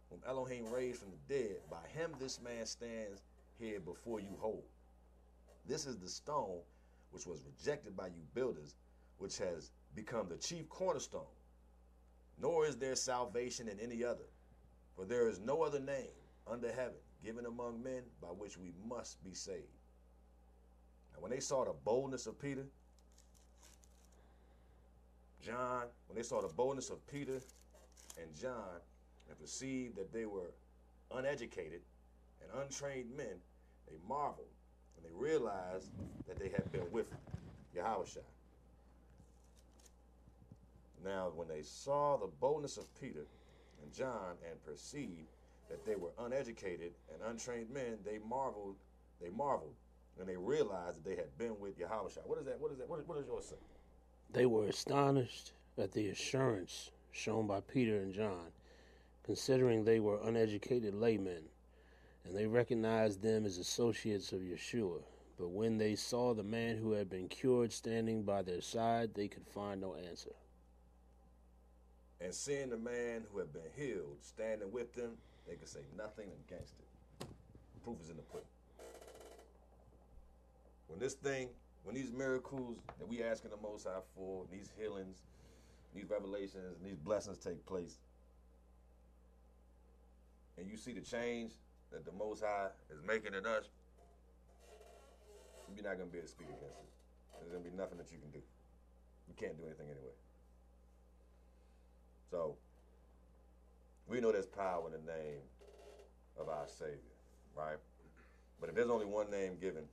whom Elohim raised from the dead, by him this man stands here before you whole. This is the stone which was rejected by you builders, which has become the chief cornerstone. Nor is there salvation in any other, for there is no other name under heaven given among men by which we must be saved. And when they saw the boldness of Peter, John, when they saw the boldness of Peter and John and perceived that they were uneducated and untrained men, they marveled and they realized that they had been with Yahweh. Now, when they saw the boldness of Peter and John and perceived that they were uneducated and untrained men, they marveled. They marveled, and they realized that they had been with Yahweh. What is that? What is that? What, what does yours say? They were astonished at the assurance shown by Peter and John, considering they were uneducated laymen, and they recognized them as associates of Yeshua. But when they saw the man who had been cured standing by their side, they could find no answer. And seeing the man who had been healed standing with them, they could say nothing against it. Proof is in the pudding. When this thing, when these miracles that we asking the Most High for, these healings, these revelations, and these blessings take place, and you see the change that the Most High is making in us, you're not gonna be able to speak against it. There's gonna be nothing that you can do. You can't do anything anyway. So we know there's power in the name of our Savior, right? But if there's only one name given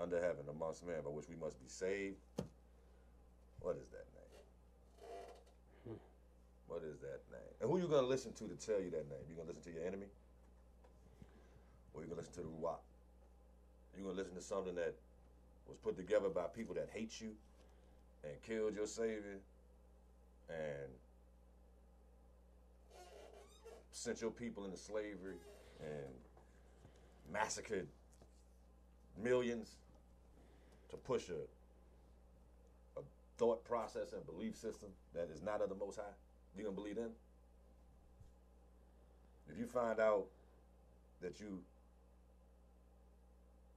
under heaven amongst men by which we must be saved, what is that name? Hmm. What is that name? And who are you gonna listen to to tell you that name? You gonna listen to your enemy? Or you gonna listen to the Ruach? You gonna listen to something that was put together by people that hate you and killed your savior and sent your people into slavery and massacred millions to push a, a thought process and belief system that is not of the Most High? You gonna believe in? If you find out that you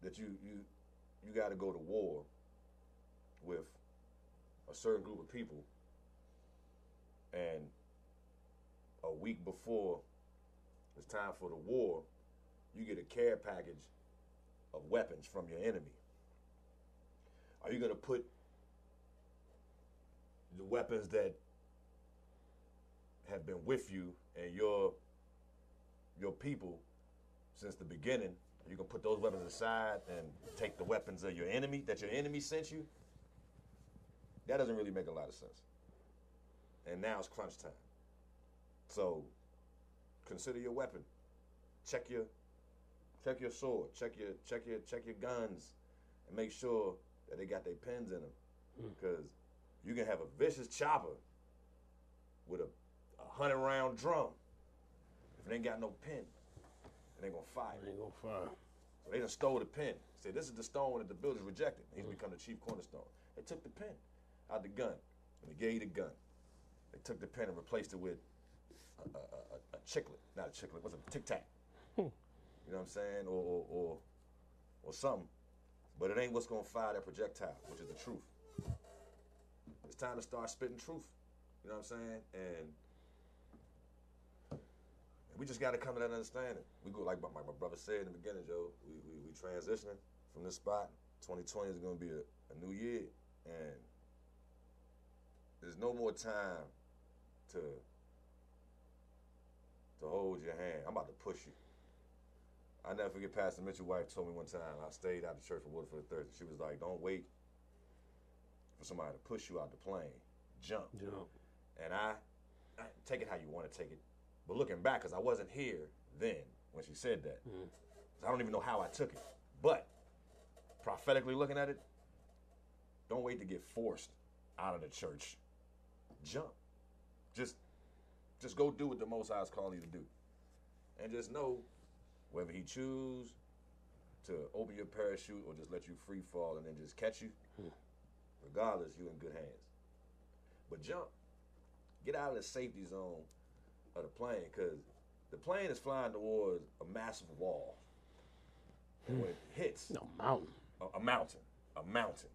that you you you got to go to war with a certain group of people and a week before it's time for the war, you get a care package of weapons from your enemy. Are you going to put the weapons that have been with you and your your people since the beginning? Are you going to put those weapons aside and take the weapons of your enemy that your enemy sent you? That doesn't really make a lot of sense. And now it's crunch time. So consider your weapon. Check your check your sword. Check your check your check your guns, and make sure that they got their pins in them. Because hmm. you can have a vicious chopper with a, a hundred round drum. If it ain't got no pin, it ain't gonna fire. Ain't gonna fire. So they done stole the pin. Say this is the stone that the builders rejected. He's hmm. become the chief cornerstone. They took the pin out the gun, and they gave you the gun. They took the pin and replaced it with a, a, a, a chiclet, not a chiclet. What's a tic tac? Hmm. You know what I'm saying? Or, or or or something. But it ain't what's gonna fire that projectile, which is the truth. It's time to start spitting truth. You know what I'm saying? And we just got to come to that understanding. We go like my, my brother said in the beginning, Joe. We, we we transitioning from this spot. 2020 is going to be a, a new year, and there's no more time to to hold your hand. I'm about to push you. I never forget Pastor Mitchell wife told me one time. I stayed out of church for Waterford Thursday. She was like, "Don't wait for somebody to push you out the plane. Jump." Jump. And I, I take it how you want to take it. But looking back, because I wasn't here then when she said that, mm. so I don't even know how I took it. But prophetically looking at it, don't wait to get forced out of the church. Jump. Just, just go do what the Most High is calling you to do, and just know whether He choose to open your parachute or just let you free fall and then just catch you. Hmm. Regardless, you're in good hands. But jump. Get out of the safety zone of the plane because the plane is flying towards a massive wall. And when it hits No mountain. a, a mountain, a mountain,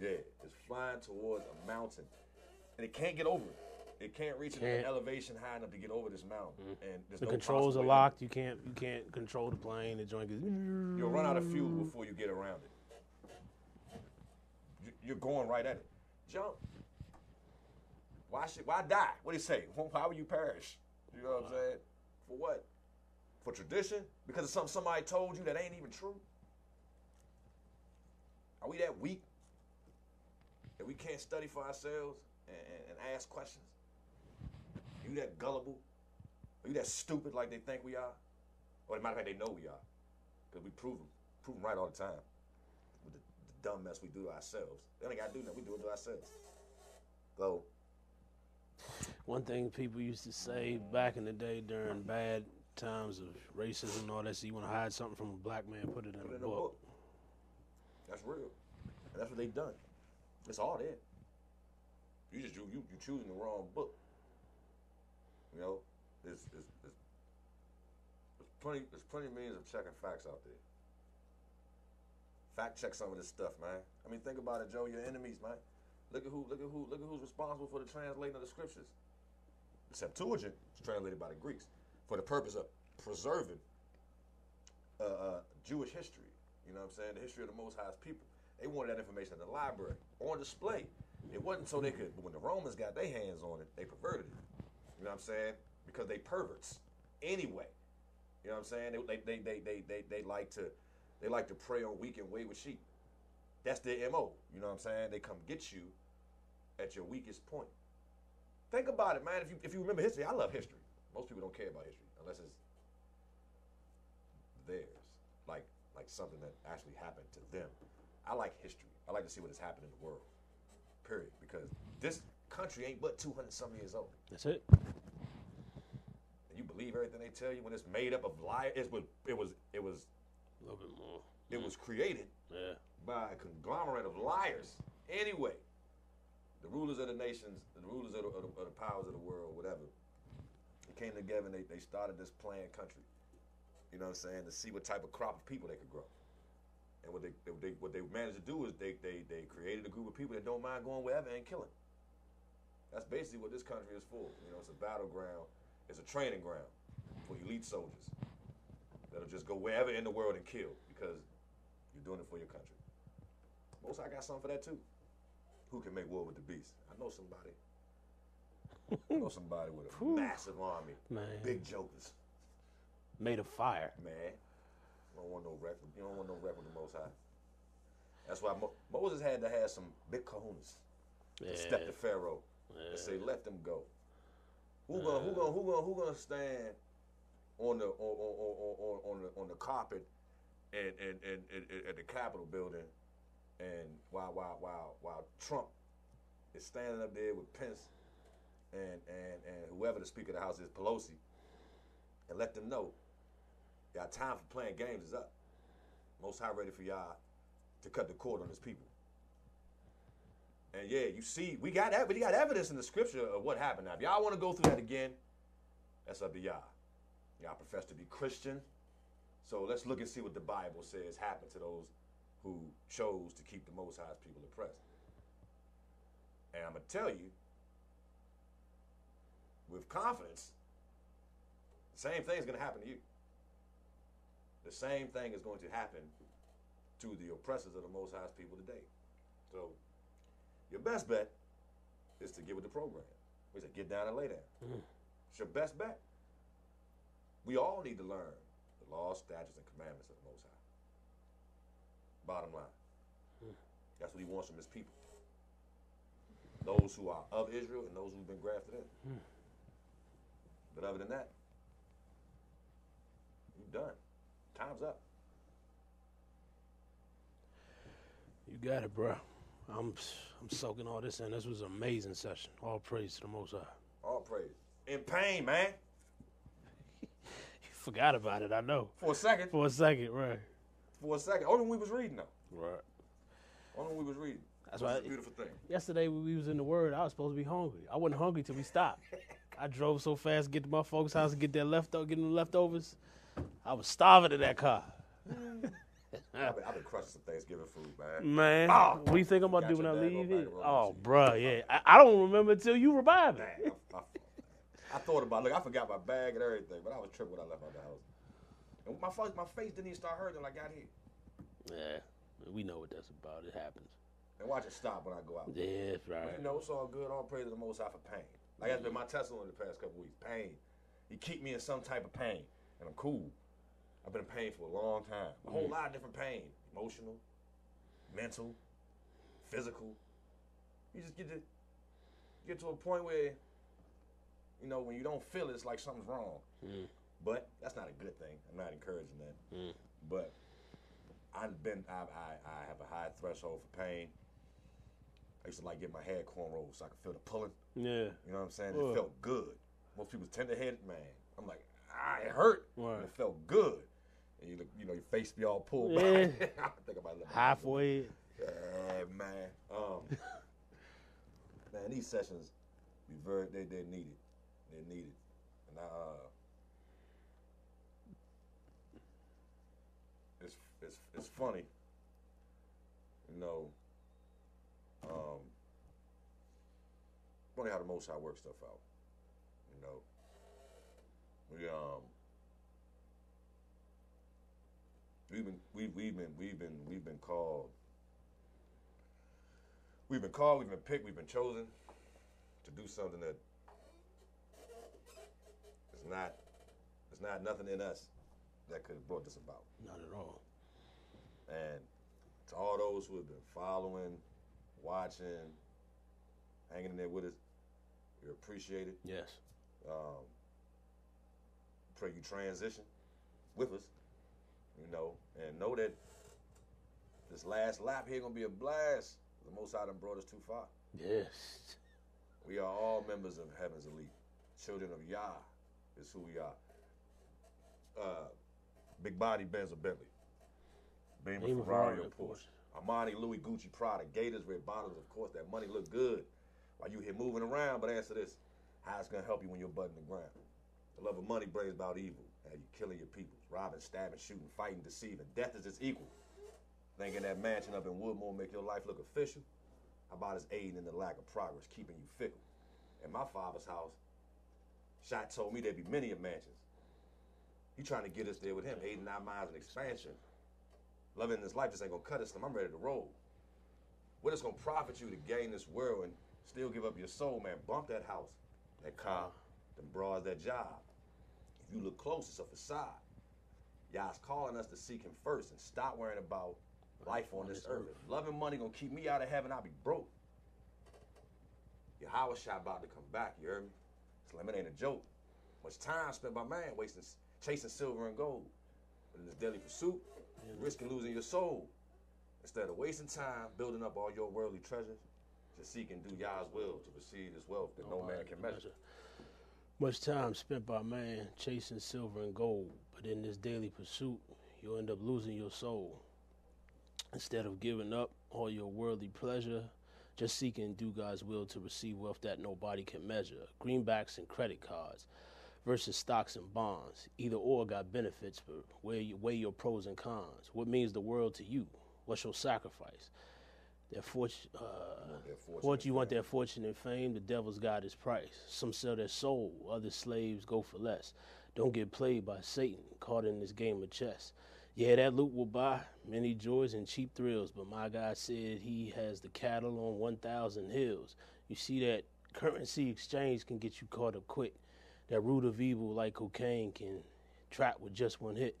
yeah, it's flying towards a mountain, and it can't get over it. It can't reach an Can't. elevation high enough to get over this mountain. Mm-hmm. And there's The no controls are locked. You can't you can't control the plane. The joint goes. You'll run out of fuel before you get around it. You- You're going right at it. Jump. Why should why die? What do you say? Why would you perish? You know what I'm saying? For what? For tradition? Because of something somebody told you that ain't even true? Are we that weak that we can't study for ourselves and, and, and ask questions? Are you that gullible? Are you that stupid like they think we are? Or as a matter of fact, they know we are. Because we prove them, prove them right all the time. With the, the dumb mess we do to ourselves. They ain't got to do nothing. We do it to ourselves. So, One thing people used to say back in the day during bad times of racism and all that, so you want to hide something from a black man, put it in put a it in a book. book. That's real. And that's what they've done. It's all there. You just you you, you choosing the wrong book. You know, there's, there's, there's, plenty there's plenty of means of checking facts out there. Fact check some of this stuff, man. I mean, think about it, Joe. Your enemies, man. Look at who look at who look at who's responsible for the translating of the scriptures. The Septuagint is translated by the Greeks for the purpose of preserving uh, uh, Jewish history. You know what I'm saying? The history of the Most High's people. They wanted that information in the library on display. It wasn't so they could. But when the Romans got their hands on it, they perverted it. You know what I'm saying? Because they perverts. Anyway, You know what I'm saying? They they they they they, they like to they like to prey on weak and wayward sheep. That's their MO. You know what I'm saying? They come get you at your weakest point. Think about it, man. If you if you remember history, I love history. Most people don't care about history unless it's theirs, like like something that actually happened to them. I like history. I like to see what has happened in the world. Period. Because this country ain't but 200 some years old. That's it. And you believe everything they tell you when it's made up of lies. It was it was it was A little bit more. it mm. was created Yeah. by a conglomerate of liars. Anyway, the rulers of the nations, the rulers of the, of the, of the powers of the world, whatever, they came together and they, they started this planned country. You know what I'm saying? To see what type of crop of people they could grow. And what they, they, they what they managed to do is they, they they created a group of people that don't mind going wherever and killing. That's basically what this country is for. You know, it's a battleground, it's a training ground for elite soldiers that'll just go wherever in the world and kill because you're doing it for your country. Most I got something for that too. Who can make war with the beast? I know somebody. I know somebody with a massive army. Man. Big jokers. Made of fire. Man. You don't want no rep. You don't want no rep with the Most High. That's why Mo- Moses had to have some big kahunas Yeah. to step to Pharaoh and say, "Let them go." Who gonna who gonna who gonna who gonna stand on the on on, on, on, on the on the carpet and and, and, and at the Capitol building and while while while while Trump is standing up there with Pence and and and whoever the Speaker of the House is, Pelosi, and let them know y'all time for playing games is up. Most High ready for y'all to cut the cord on his people. And yeah, you see, we got ev- we got evidence in the scripture of what happened. Now, if y'all want to go through that again, that's up to y'all. Y'all profess to be Christian, so let's look and see what the Bible says happened to those who chose to keep the Most High's people oppressed. And I'm gonna tell you, with confidence, the same thing is gonna happen to you. The same thing is going to happen to the oppressors of the Most High's people today. So, your best bet is to get with the program. We said, get down and lay down. Hmm. It's your best bet. We all need to learn the laws, statutes, and commandments of the Most High. Bottom line. Hmm. That's what he wants from his people. Those who are of Israel and those who've been grafted in. Hmm. But other than that, you're done. Time's up. You got it, bro. I'm I'm soaking all this in. This was an amazing session. All praise to the Most High. All praise. In pain, man. You forgot about it, I know. For a second. For a second, right? For a second. Only when we was reading though. Right. Only when we was reading. That's Which is why- a beautiful thing. Yesterday when we was in the Word, I was supposed to be hungry. I wasn't hungry till we stopped. I drove so fast to get to my folks' house and get their leftover, getting the leftovers. I was starving in that car. Mm. I've been, I've been crushing some Thanksgiving food, man. Man, Oh, what do you think I'm gonna do when I leave it? and Oh, bruh, yeah. I, I don't remember until you revive it. I, I, I thought about look, I forgot my bag and everything, but I was tripping when I left out the house. And my face, my face didn't even start hurting until I got here. Yeah, we know what that's about. It happens. And watch it stop when I go out. Yeah, that's But right. you know, it's all good. All praise to the Most High for pain. Like that's been my testimony the past couple weeks. Pain. He keep me in some type of pain, and I'm cool. I've been in pain for a long time. A whole mm. lot of different pain. Emotional, mental, physical. You just get to get to a point where, you know, when you don't feel it, it's like something's wrong. Mm. But that's not a good thing. I'm not encouraging that. Mm. But I've been, I, I, I have a high threshold for pain. I used to like get my head cornrows so I could feel the pulling. Yeah, You know what I'm saying? It felt good. Most people's tender headed, man. I'm like, ah, it hurt. Right. It felt good. And you look, you know, your face be all pulled Yeah. back. I think about it. halfway. Yeah, man. Um, man, these sessions be very they they're needed. They're needed. And I uh it's it's it's funny. You know, um funny how the most high work stuff out. You know. We um we've been we've, we've been we've been we've been called we've been called, we've been picked, we've been chosen to do something that it's not it's not nothing in us. that could have brought this about. Not at all. And to all those who have been following, watching, hanging in there with us, we appreciate it. Yes. Um, pray you transition with us, you know, and know that this last lap here gonna be a blast. The Most High done brought us too far. Yes. We are all members of Heaven's elite. Children of Yah is who we are. Uh, big body Benz or Bentley. Beamer, Beamer, Ferrari, or Ferrari, Porsche. Porsche. Armani, Louis, Gucci, Prada, Gators, red bottoms, of course. That money look good while you here moving around. But answer this: How it's gonna help you when you're butting the ground? The love of money brings about evil. How you killing your people, robbing, stabbing, shooting, fighting, deceiving. Death is its equal. Thinking that mansion up in Woodmore make your life look official? How about it's aiding in the lack of progress, keeping you fickle? In my father's house, Shot told me there'd be many of mansions. He trying to get us there with him, eight our minds in expansion. Loving this life just ain't gonna cut us. I'm ready to roll. What it's gonna profit you to gain this world and still give up your soul, man? Bump that house, that car, them bras, that job. If you look close, it's a facade. Yah's calling us to seek him first and stop worrying about life on this earth. If loving money gonna keep me out of heaven, I'll be broke. Yahushua about to come back, you heard me? Slim, it ain't a joke. Much time spent by man wasting, chasing silver and gold. But in this daily pursuit, risking losing your soul. Instead of wasting time building up all your worldly treasures, just seek and do Yah's will to receive this wealth that no man can measure. Much time spent by man chasing silver and gold, but in this daily pursuit, you'll end up losing your soul. Instead of giving up all your worldly pleasure, just seek and do God's will to receive wealth that nobody can measure. Greenbacks and credit cards versus stocks and bonds. Either or got benefits, but weigh, you- weigh your pros and cons. What means the world to you? What's your sacrifice? Their fortune, uh, fortune what you want their fortune and fame? The devil's got his price. Some sell their soul, other slaves go for less. Don't get played by Satan, caught in this game of chess. Yeah, that loot will buy many joys and cheap thrills, but my guy said he has the cattle on 1,000 hills. You see that currency exchange can get you caught up quick. That root of evil, like cocaine, can trap with just one hit.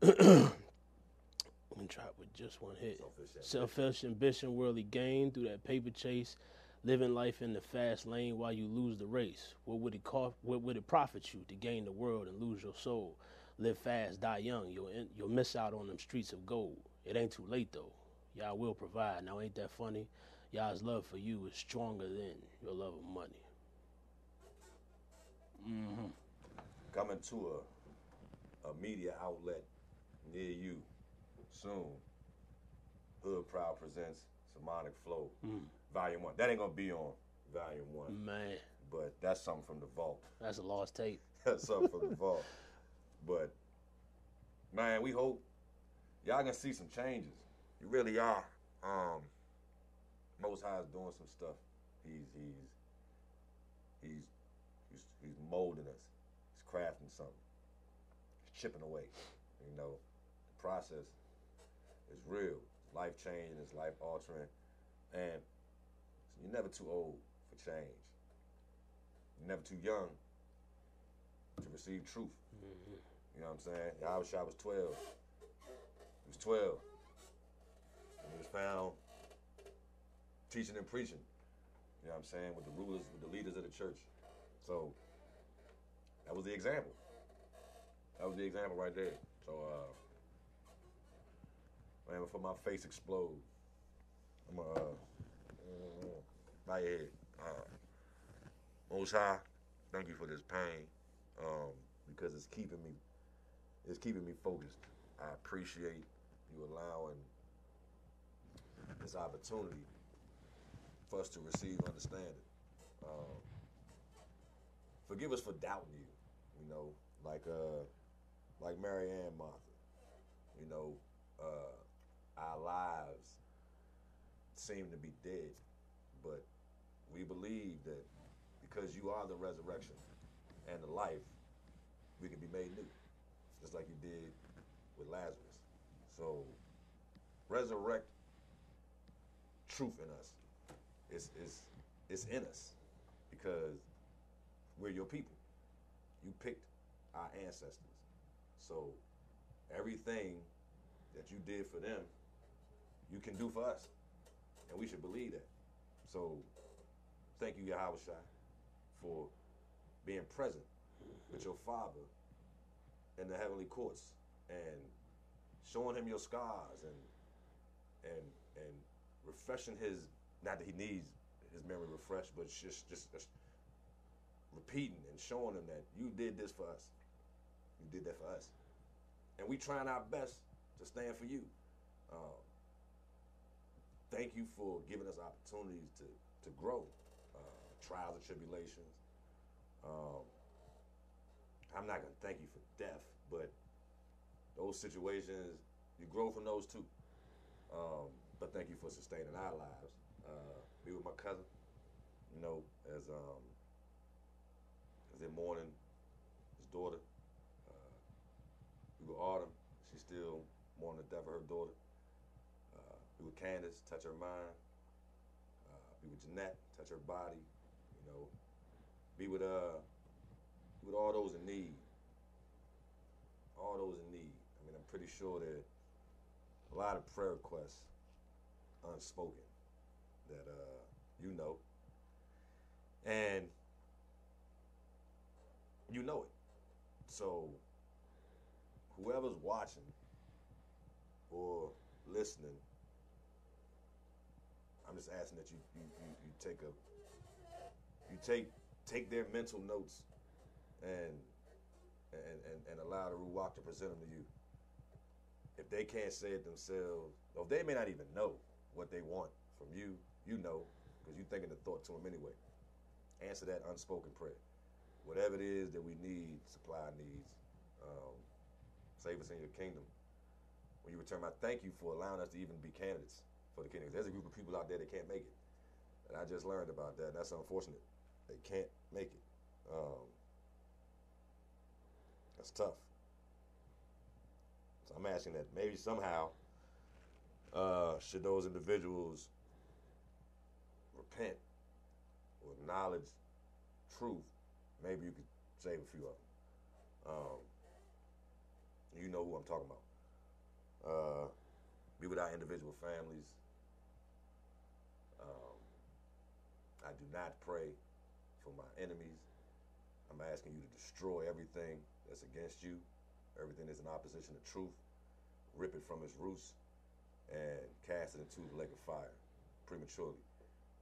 can trap with just one hit. Selfish Selfish ambition, worldly gain through that paper chase, living life in the fast lane while you lose the race. What would it cost? What would it profit you to gain the world and lose your soul? Live fast, die young. You'll en- you'll miss out on them streets of gold. It ain't too late though. Yah will provide. Now ain't that funny? Yah's love for you is stronger than your love of money. Mm-hmm. Coming to a, a media outlet near you soon. Hood Proud presents Sermonic Flow, mm. Volume 1. That ain't gonna be on Volume 1, Man, but that's something from the vault. that's a lost tape. That's something from the vault. But, man, we hope y'all gonna see some changes. You really are. Um, Most High is doing some stuff. He's, he's, he's, he's, he's molding us. He's crafting something. He's chipping away. You know, the process is real. It's life changing. It's life altering, and you're never too old for change. You're never too young to receive truth. You know what I'm saying? Yahushua was 12. He was 12. And he was found teaching and preaching. You know what I'm saying? With the rulers, with the leaders of the church. So that was the example. That was the example right there. So uh man, before my face explode, I'm gonna uh, bow head. Uh, Most High, thank you for this pain. Um, because it's keeping me it's keeping me focused. I appreciate you allowing this opportunity for us to receive understanding. Um, forgive us for doubting you, you know, like uh like Mary Martha. You know, uh, our lives seem to be dead, but we believe that because you are the resurrection and the life, we can be made new, just like you did with Lazarus. So, resurrect truth in us. It's, it's, it's in us because we're your people. You picked our ancestors. So, everything that you did for them, you can do for us. And we should believe that. So thank you, Yahweh for being present with your father in the heavenly courts and showing him your scars and and and refreshing his not that he needs his memory refreshed, but just just, just repeating and showing him that you did this for us. You did that for us. And we trying our best to stand for you. Um, thank you for giving us opportunities to, to grow, trials and tribulations. Um, I'm not going to thank you for death, but those situations, you grow from those too. Um, but thank you for sustaining our lives. Uh, be with my cousin, you know, as um, as in mourning his daughter. Uh, with Autumn, she's still mourning the death of her daughter. Uh, be with Candace, touch her mind. Uh, be with Jeanette, touch her body. Be with uh, with all those in need. All those in need. I mean, I'm pretty sure that a lot of prayer requests unspoken that uh, you know, and you know it. So whoever's watching or listening, I'm just asking that you you, you, you take a you take take their mental notes and and, and, and allow the Ruach to present them to you. If they can't say it themselves, or they may not even know what they want from you, you know, because you're thinking the thought to them anyway. Answer that unspoken prayer. Whatever it is that we need, supply needs. Um, save us in your kingdom. When you return, I thank you for allowing us to even be candidates for the kingdom. There's a group of people out there that can't make it. And I just learned about that. And that's unfortunate. They can't make it. Um, that's tough. So I'm asking that maybe somehow uh, should those individuals repent or acknowledge truth, maybe you could save a few of them. Um, you know who I'm talking about. Uh, be with our individual families. Um, I do not pray for my enemies. I'm asking you to destroy everything that's against you, everything that's in opposition to truth, rip it from its roots, and cast it into the lake of fire prematurely.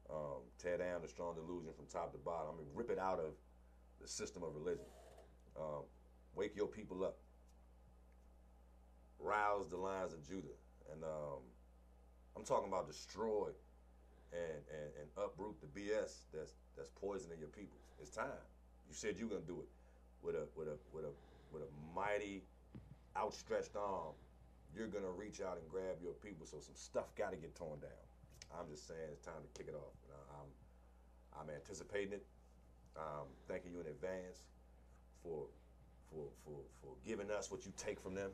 Um, tear down the strong delusion from top to bottom. I mean, rip it out of the system of religion. Um, wake your people up. Rouse the lions of Judah. And um, I'm talking about destroy and, and, and uproot the BS that's that's poisoning your people. It's time. You said you're gonna do it with a with a with a with a mighty outstretched arm you're gonna reach out and grab your people. So some stuff got to get torn down. I'm just saying it's time to kick it off. I'm I'm anticipating it. Um, thanking you in advance for for for for giving us what you take from them,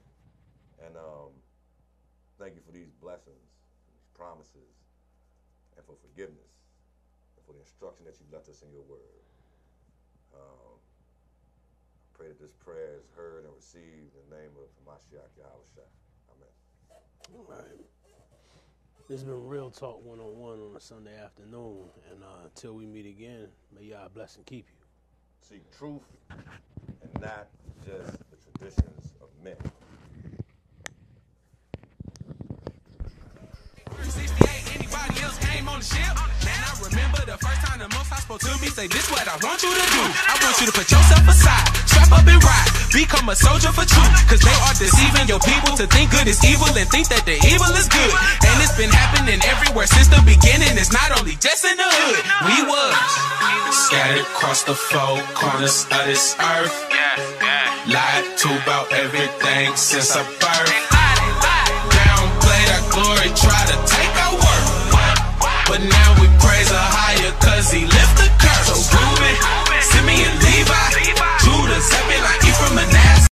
and um, thank you for these blessings, these promises, and for forgiveness, for the instruction that you left us in your word. Um, I pray that this prayer is heard and received in the name of Mashiach Yahweh Amen. all right. This has been Real Talk 101 on a Sunday afternoon. And uh, until we meet again, may Yah bless and keep you. Seek truth and not just the traditions of men. Anybody else came on the ship? Remember the first time the most I spoke to me say, This what I want you to do. I want you to put yourself aside, strap up and ride. Become a soldier for truth. Cause they are deceiving your people to think good is evil and think that the evil is good. And it's been happening everywhere since the beginning. It's not only just in the hood. We was scattered across the four corners of this earth. Lied to about everything since our birth. Downplay our glory, try to take our work. But now we praise her higher, cause he lift the curse. So Ruben, Simeon, Levi, Judah, Zebulon, Ephraim, Manasseh.